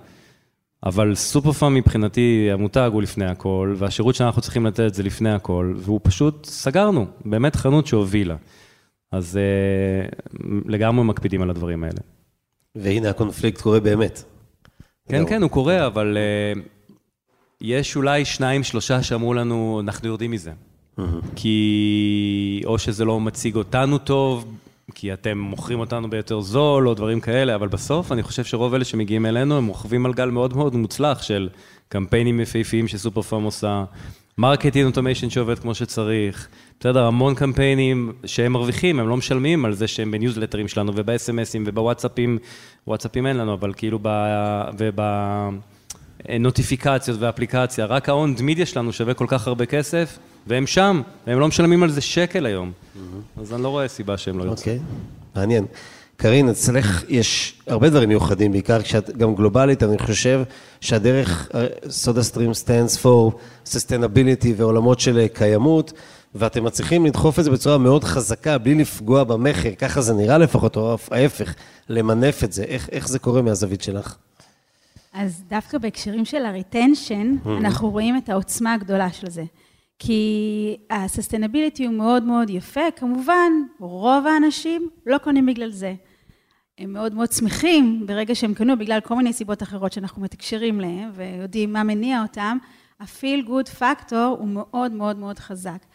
אבל סופר פארם מבחינתי, המותג הוא לפני הכל, והשירות שאנחנו צריכים לתת זה לפני הכל, והוא פשוט, סגרנו, באמת חנות שהובילה. אז uh, לגמרי מקפידים על הדברים האלה. והנה הקונפליקט קורה באמת. כן, כן, הוא קורה, אבל uh, יש אולי שניים, שלושה שאמרו לנו, אנחנו יורדים מזה. כי או שזה לא מציג אותנו טוב, כי אתם מוכרים אותנו ביותר זול, או דברים כאלה, אבל בסוף אני חושב שרוב אלה שמגיעים אלינו, הם רוכבים על גל מאוד מאוד מוצלח של קמפיינים יפהפיים שסופר פארם עושה, marketing automation שעובד כמו שצריך, בסדר, המון קמפיינים שהם מרוויחים, הם לא משלמים על זה שהם בניוזלטרים שלנו וב-SMSים ובוואטסאפים, וואטסאפים אין לנו, אבל כאילו ב... וב... נוטיפיקציות ואפליקציה, רק ה-own media שלנו שווה כל כך הרבה כסף, והם שם, והם לא משלמים על זה שקל היום. אז אני לא רואה סיבה שהם לא יוצאו. אוקיי, מעניין. קארין, אצלך יש הרבה דברים מיוחדים, בעיקר כשאת גם גלובלית, אני חושב שהדרך, סודה סטרים stands for sustainability ועולמות של קיימות, ואתם מצליחים לדחוף את זה בצורה מאוד חזקה, בלי לפגוע במכר, ככה זה נראה לפחות, או ההפך, למנף את זה. איך, איך זה קורה מהזווית שלך? אז דווקא בהקשרים של ה retention, אנחנו רואים את העוצמה הגדולה של זה. כי ה-sustainability הוא מאוד מאוד יפה, כמובן, רוב האנשים לא קונים בגלל זה. הם מאוד מאוד שמחים ברגע שהם קנו, בגלל כל מיני סיבות אחרות שאנחנו מתקשרים להם ויודעים מה מניע אותם, ה-feel good factor הוא מאוד מאוד מאוד חזק.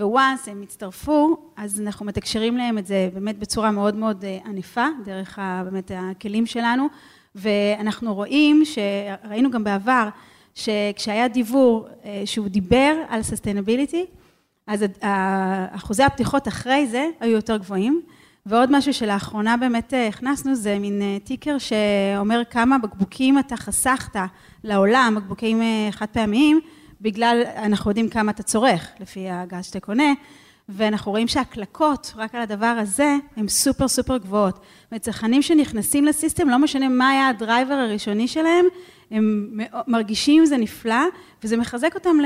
וואנס הם הצטרפו, אז אנחנו מתקשרים להם את זה באמת בצורה מאוד מאוד ענפה, דרך באמת הכלים שלנו, ואנחנו רואים, שראינו גם בעבר, שכשהיה דיבור שהוא דיבר על sustainability, אז אחוזי הפתיחות אחרי זה היו יותר גבוהים. ועוד משהו שלאחרונה באמת הכנסנו, זה מין ticker שאומר כמה בקבוקים אתה חסכת לעולם, בקבוקים חד פעמיים, בגלל, אנחנו יודעים כמה אתה צורך, לפי הגז שאתה קונה, ואנחנו רואים שהקלקות, רק על הדבר הזה, הן סופר סופר גבוהות. מצרכנים שנכנסים ל system, לא משנה מה היה ה driver הראשוני שלהם, הם מרגישים עם זה נפלא, וזה מחזק אותם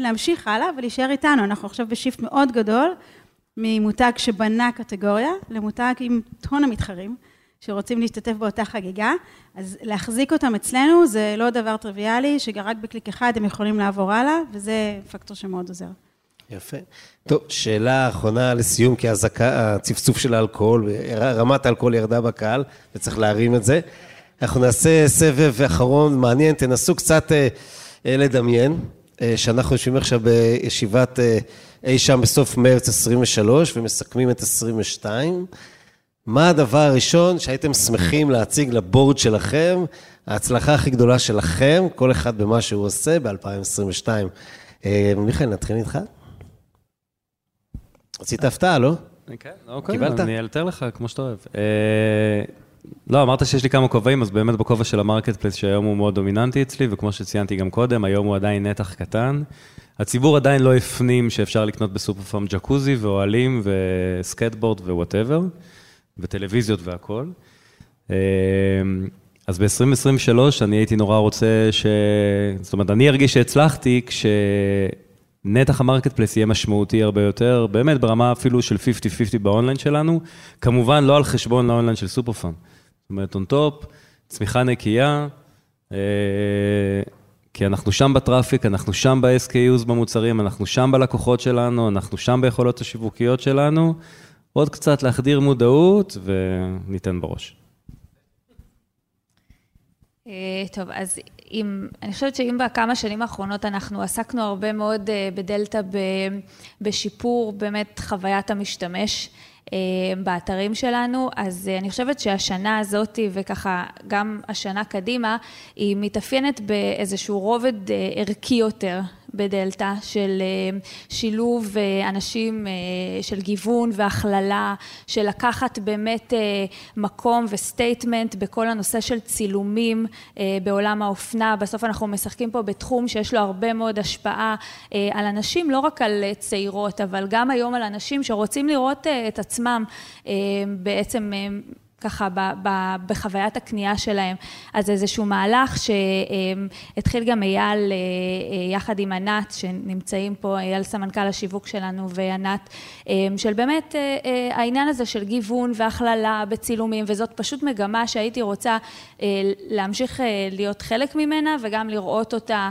להמשיך הלאה ולהישאר איתנו. אנחנו עכשיו בשיפט מאוד גדול, ממותג שבנה קטגוריה, למותג עם טון המתחרים, שרוצים להשתתף באותה חגיגה. אז להחזיק אותם אצלנו זה לא דבר טריוויאלי, שרק בקליק אחד הם יכולים לעבור הלאה, וזה פקטור שמאוד עוזר. יפה. טוב, שאלה אחרונה לסיום, כי הצפצוף של האלכוהול, רמת האלכוהול ירדה בקהל, וצריך להרים את זה. אנחנו נעשה סבב אחרון מעניין, תנסו קצת לדמיין, שאנחנו יושבים עכשיו בישיבת אי שם בסוף מרץ 23, ומסכמים את 22. מה הדבר הראשון שהייתם שמחים להציג לבורד שלכם, ההצלחה הכי גדולה שלכם, כל אחד במה שהוא עושה ב-2022? מיכאל, נתחיל איתך. רצית הפתעה, לא? כן, קיבלת? אני אלתר לך, כמו שאתה אוהב. לא, אמרת שיש לי כמה כובעים, אז באמת בכובע של ה marketplace, שהיום הוא מאוד דומיננטי אצלי, וכמו שציינתי גם קודם, היום הוא עדיין נתח קטן. הציבור עדיין לא הפנים שאפשר לקנות בסופר פארם ג'קוזי ואוהלים וסקייטבורד ו whatever, וטלוויזיות והכול. אז ב-2023 אני הייתי נורא רוצה ש... זאת אומרת, אני ארגיש שהצלחתי כשנתח ה marketplace יהיה משמעותי הרבה יותר, באמת ברמה אפילו של 50-50 באונליין שלנו, כמובן לא על חשבון האונליין של סופר פארם. זאת אומרת, on top, צמיחה נקייה, כי אנחנו שם ב traffic, אנחנו שם ב-SKUs במוצרים, אנחנו שם בלקוחות שלנו, אנחנו שם ביכולות השיווקיות שלנו, עוד קצת להחדיר מודעות וניתן בראש. טוב, אז אם, אני חושבת שאם בכמה שנים האחרונות אנחנו עסקנו הרבה מאוד בדלתא בשיפור באמת חוויית המשתמש באתרים שלנו, אז אני חושבת שהשנה הזאת וככה גם השנה קדימה, היא מתאפיינת באיזשהו רובד ערכי יותר בדלתא של שילוב אנשים של גיוון והכללה, של לקחת באמת מקום ו statement בכל הנושא של צילומים בעולם האופנה, בסוף אנחנו משחקים פה בתחום שיש לו הרבה מאוד השפעה על אנשים, לא רק על צעירות, אבל גם היום על אנשים שרוצים לראות את עצמם בעצם ככה ב, ב, בחוויית הקנייה שלהם. אז איזשהו מהלך שהתחיל גם אייל יחד עם ענת, שנמצאים פה, אייל סמנכ"ל השיווק שלנו וענת, של באמת העניין הזה של גיוון והכללה בצילומים, וזאת פשוט מגמה שהייתי רוצה להמשיך להיות חלק ממנה וגם לראות אותה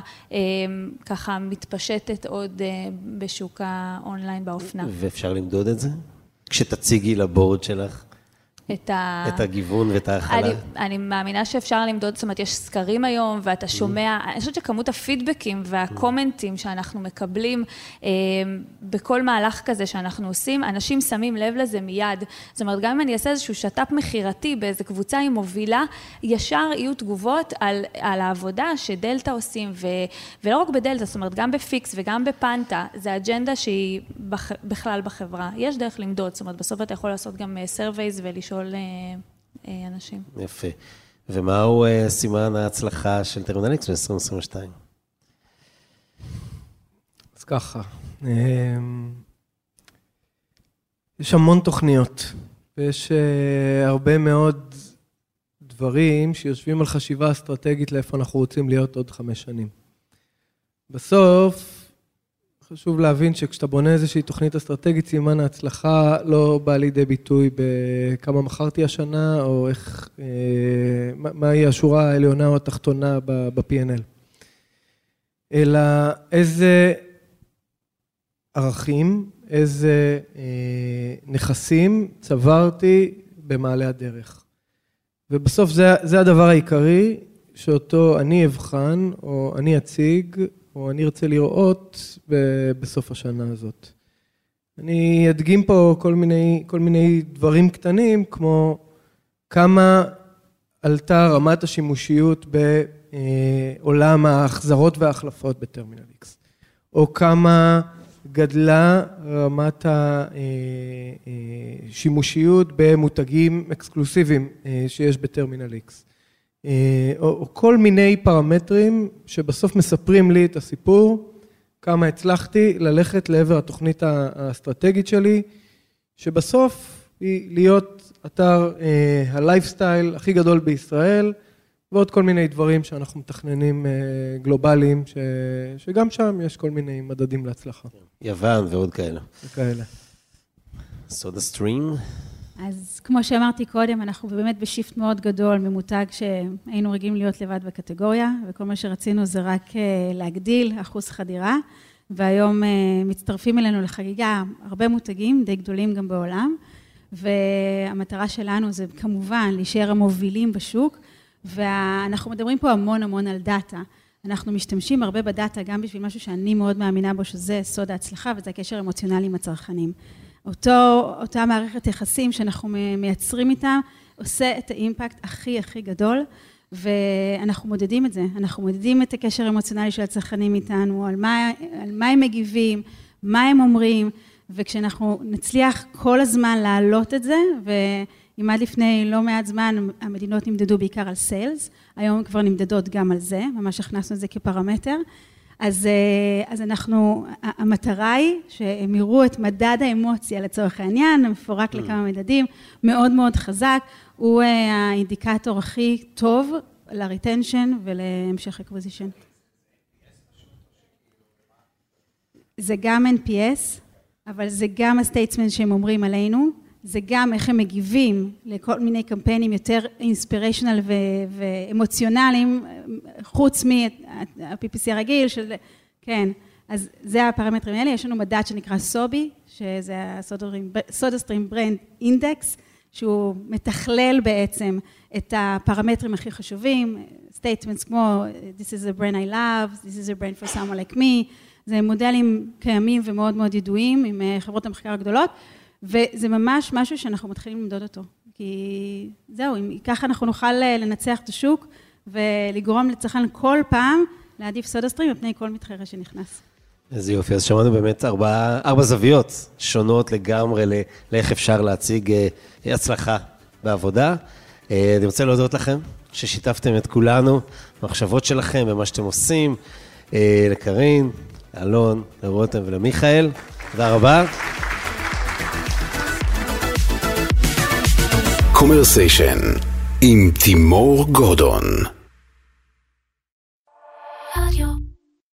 ככה מתפשטת עוד בשוק האונליין באופנה. ואפשר למדוד את זה? כשתציגי לבורד שלך? את ה... את הגיוון ואת ההכלה. אני, אני מאמינה שאפשר למדוד, זאת אומרת, יש סקרים היום, ואתה שומע, אני חושבת שכמות הפידבקים והקומנטים שאנחנו מקבלים אה, בכל מהלך כזה שאנחנו עושים, אנשים שמים לב לזה מיד. זאת אומרת, גם אם אני אעשה איזשהו שת"פ מכירתי באיזה קבוצה עם מובילה, ישר יהיו תגובות על, על העבודה שדלתא עושים, ו, ולא רק בדלתא, זאת אומרת, גם בפיקס וגם בפנטה, זה אג'נדה שהיא בח, בכלל בחברה. יש דרך למדוד, זאת אומרת, בסוף אתה יכול לעשות גם surveys ולשאול... לשאול אה, אנשים. יפה. ומהו אה, סימן ההצלחה של טרמינליקס ב-2022? אז ככה, אה, יש המון תוכניות, ויש הרבה מאוד דברים שיושבים על חשיבה אסטרטגית לאיפה אנחנו רוצים להיות עוד חמש שנים. בסוף, חשוב להבין שכשאתה בונה איזושהי תוכנית אסטרטגית, סימן ההצלחה לא בא לידי ביטוי בכמה מכרתי השנה, או איך, אה, מהי השורה העליונה או התחתונה ב-P&L. אלא איזה ערכים, איזה אה, נכסים צברתי במעלה הדרך. ובסוף זה, זה הדבר העיקרי שאותו אני אבחן, או אני אציג, או אני ארצה לראות בסוף השנה הזאת. אני אדגים פה כל מיני, כל מיני דברים קטנים, כמו כמה עלתה רמת השימושיות בעולם ההחזרות וההחלפות בטרמינל X, או כמה גדלה רמת השימושיות במותגים אקסקלוסיביים שיש בטרמינל X. אה, או, או כל מיני פרמטרים שבסוף מספרים לי את הסיפור, כמה הצלחתי ללכת לעבר התוכנית האסטרטגית שלי, שבסוף היא להיות אתר אה, הלייפסטייל הכי גדול בישראל, ועוד כל מיני דברים שאנחנו מתכננים אה, גלובליים, ש, שגם שם יש כל מיני מדדים להצלחה. יוון ועוד כאלה. וכאלה. סודה סטרים. אז כמו שאמרתי קודם, אנחנו באמת בשיפט מאוד גדול ממותג שהיינו רגילים להיות לבד בקטגוריה, וכל מה שרצינו זה רק אה, להגדיל אחוז חדירה, והיום אה, מצטרפים אלינו לחגיגה הרבה מותגים, די גדולים גם בעולם, והמטרה שלנו זה כמובן להישאר המובילים בשוק, ואנחנו מדברים פה המון המון על דאטה. אנחנו משתמשים הרבה בדאטה גם בשביל משהו שאני מאוד מאמינה בו, שזה סוד ההצלחה, וזה הקשר האמוציונלי עם הצרכנים. אותו, אותה מערכת יחסים שאנחנו מייצרים איתה, עושה את האימפקט הכי הכי גדול, ואנחנו מודדים את זה. אנחנו מודדים את הקשר האמוציונלי של הצרכנים איתנו, על מה, על מה הם מגיבים, מה הם אומרים, וכשאנחנו נצליח כל הזמן להעלות את זה, ואם עד לפני לא מעט זמן המדינות נמדדו בעיקר על sales, היום כבר נמדדות גם על זה, ממש הכנסנו את זה כפרמטר. אז, אה, אז אנחנו, המטרה היא שהם יראו את מדד האמוציה לצורך העניין, מפורק mm. לכמה מדדים, מאוד מאוד חזק, הוא אה, האינדיקטור הכי טוב ל retention ולהמשך acquisition. זה גם NPS, אבל זה גם ה statement שהם אומרים עלינו, זה גם איך הם מגיבים לכל מיני קמפיינים יותר inspirational ואמוציונליים, חוץ מה-PPC הרגיל של, כן, אז זה הפרמטרים האלה, יש לנו מדד שנקרא סובי, שזה הסודה סטרים brand index, שהוא מתכלל בעצם את הפרמטרים הכי חשובים, statements כמו This is a brand I love, This is a brand for someone like me, זה מודלים קיימים ומאוד מאוד ידועים עם אה, חברות המחקר הגדולות. וזה ממש משהו שאנחנו מתחילים למדוד אותו. כי זהו, אם ככה אנחנו נוכל אה, לנצח את השוק ולגרום לצרכן כל פעם להעדיף סודה סטרים על פני כל מתחרה שנכנס. איזה יופי, אז שמענו באמת ארבע, ארבע זוויות שונות לגמרי לאיך אפשר להציג אה, הצלחה בעבודה. אה, אני רוצה להודות לכם ששיתפתם את כולנו במחשבות שלכם, במה שאתם עושים, לקרין, לאלון, לרותם ולמיכאל. תודה רבה. קומרסיישן עם תימור גורדון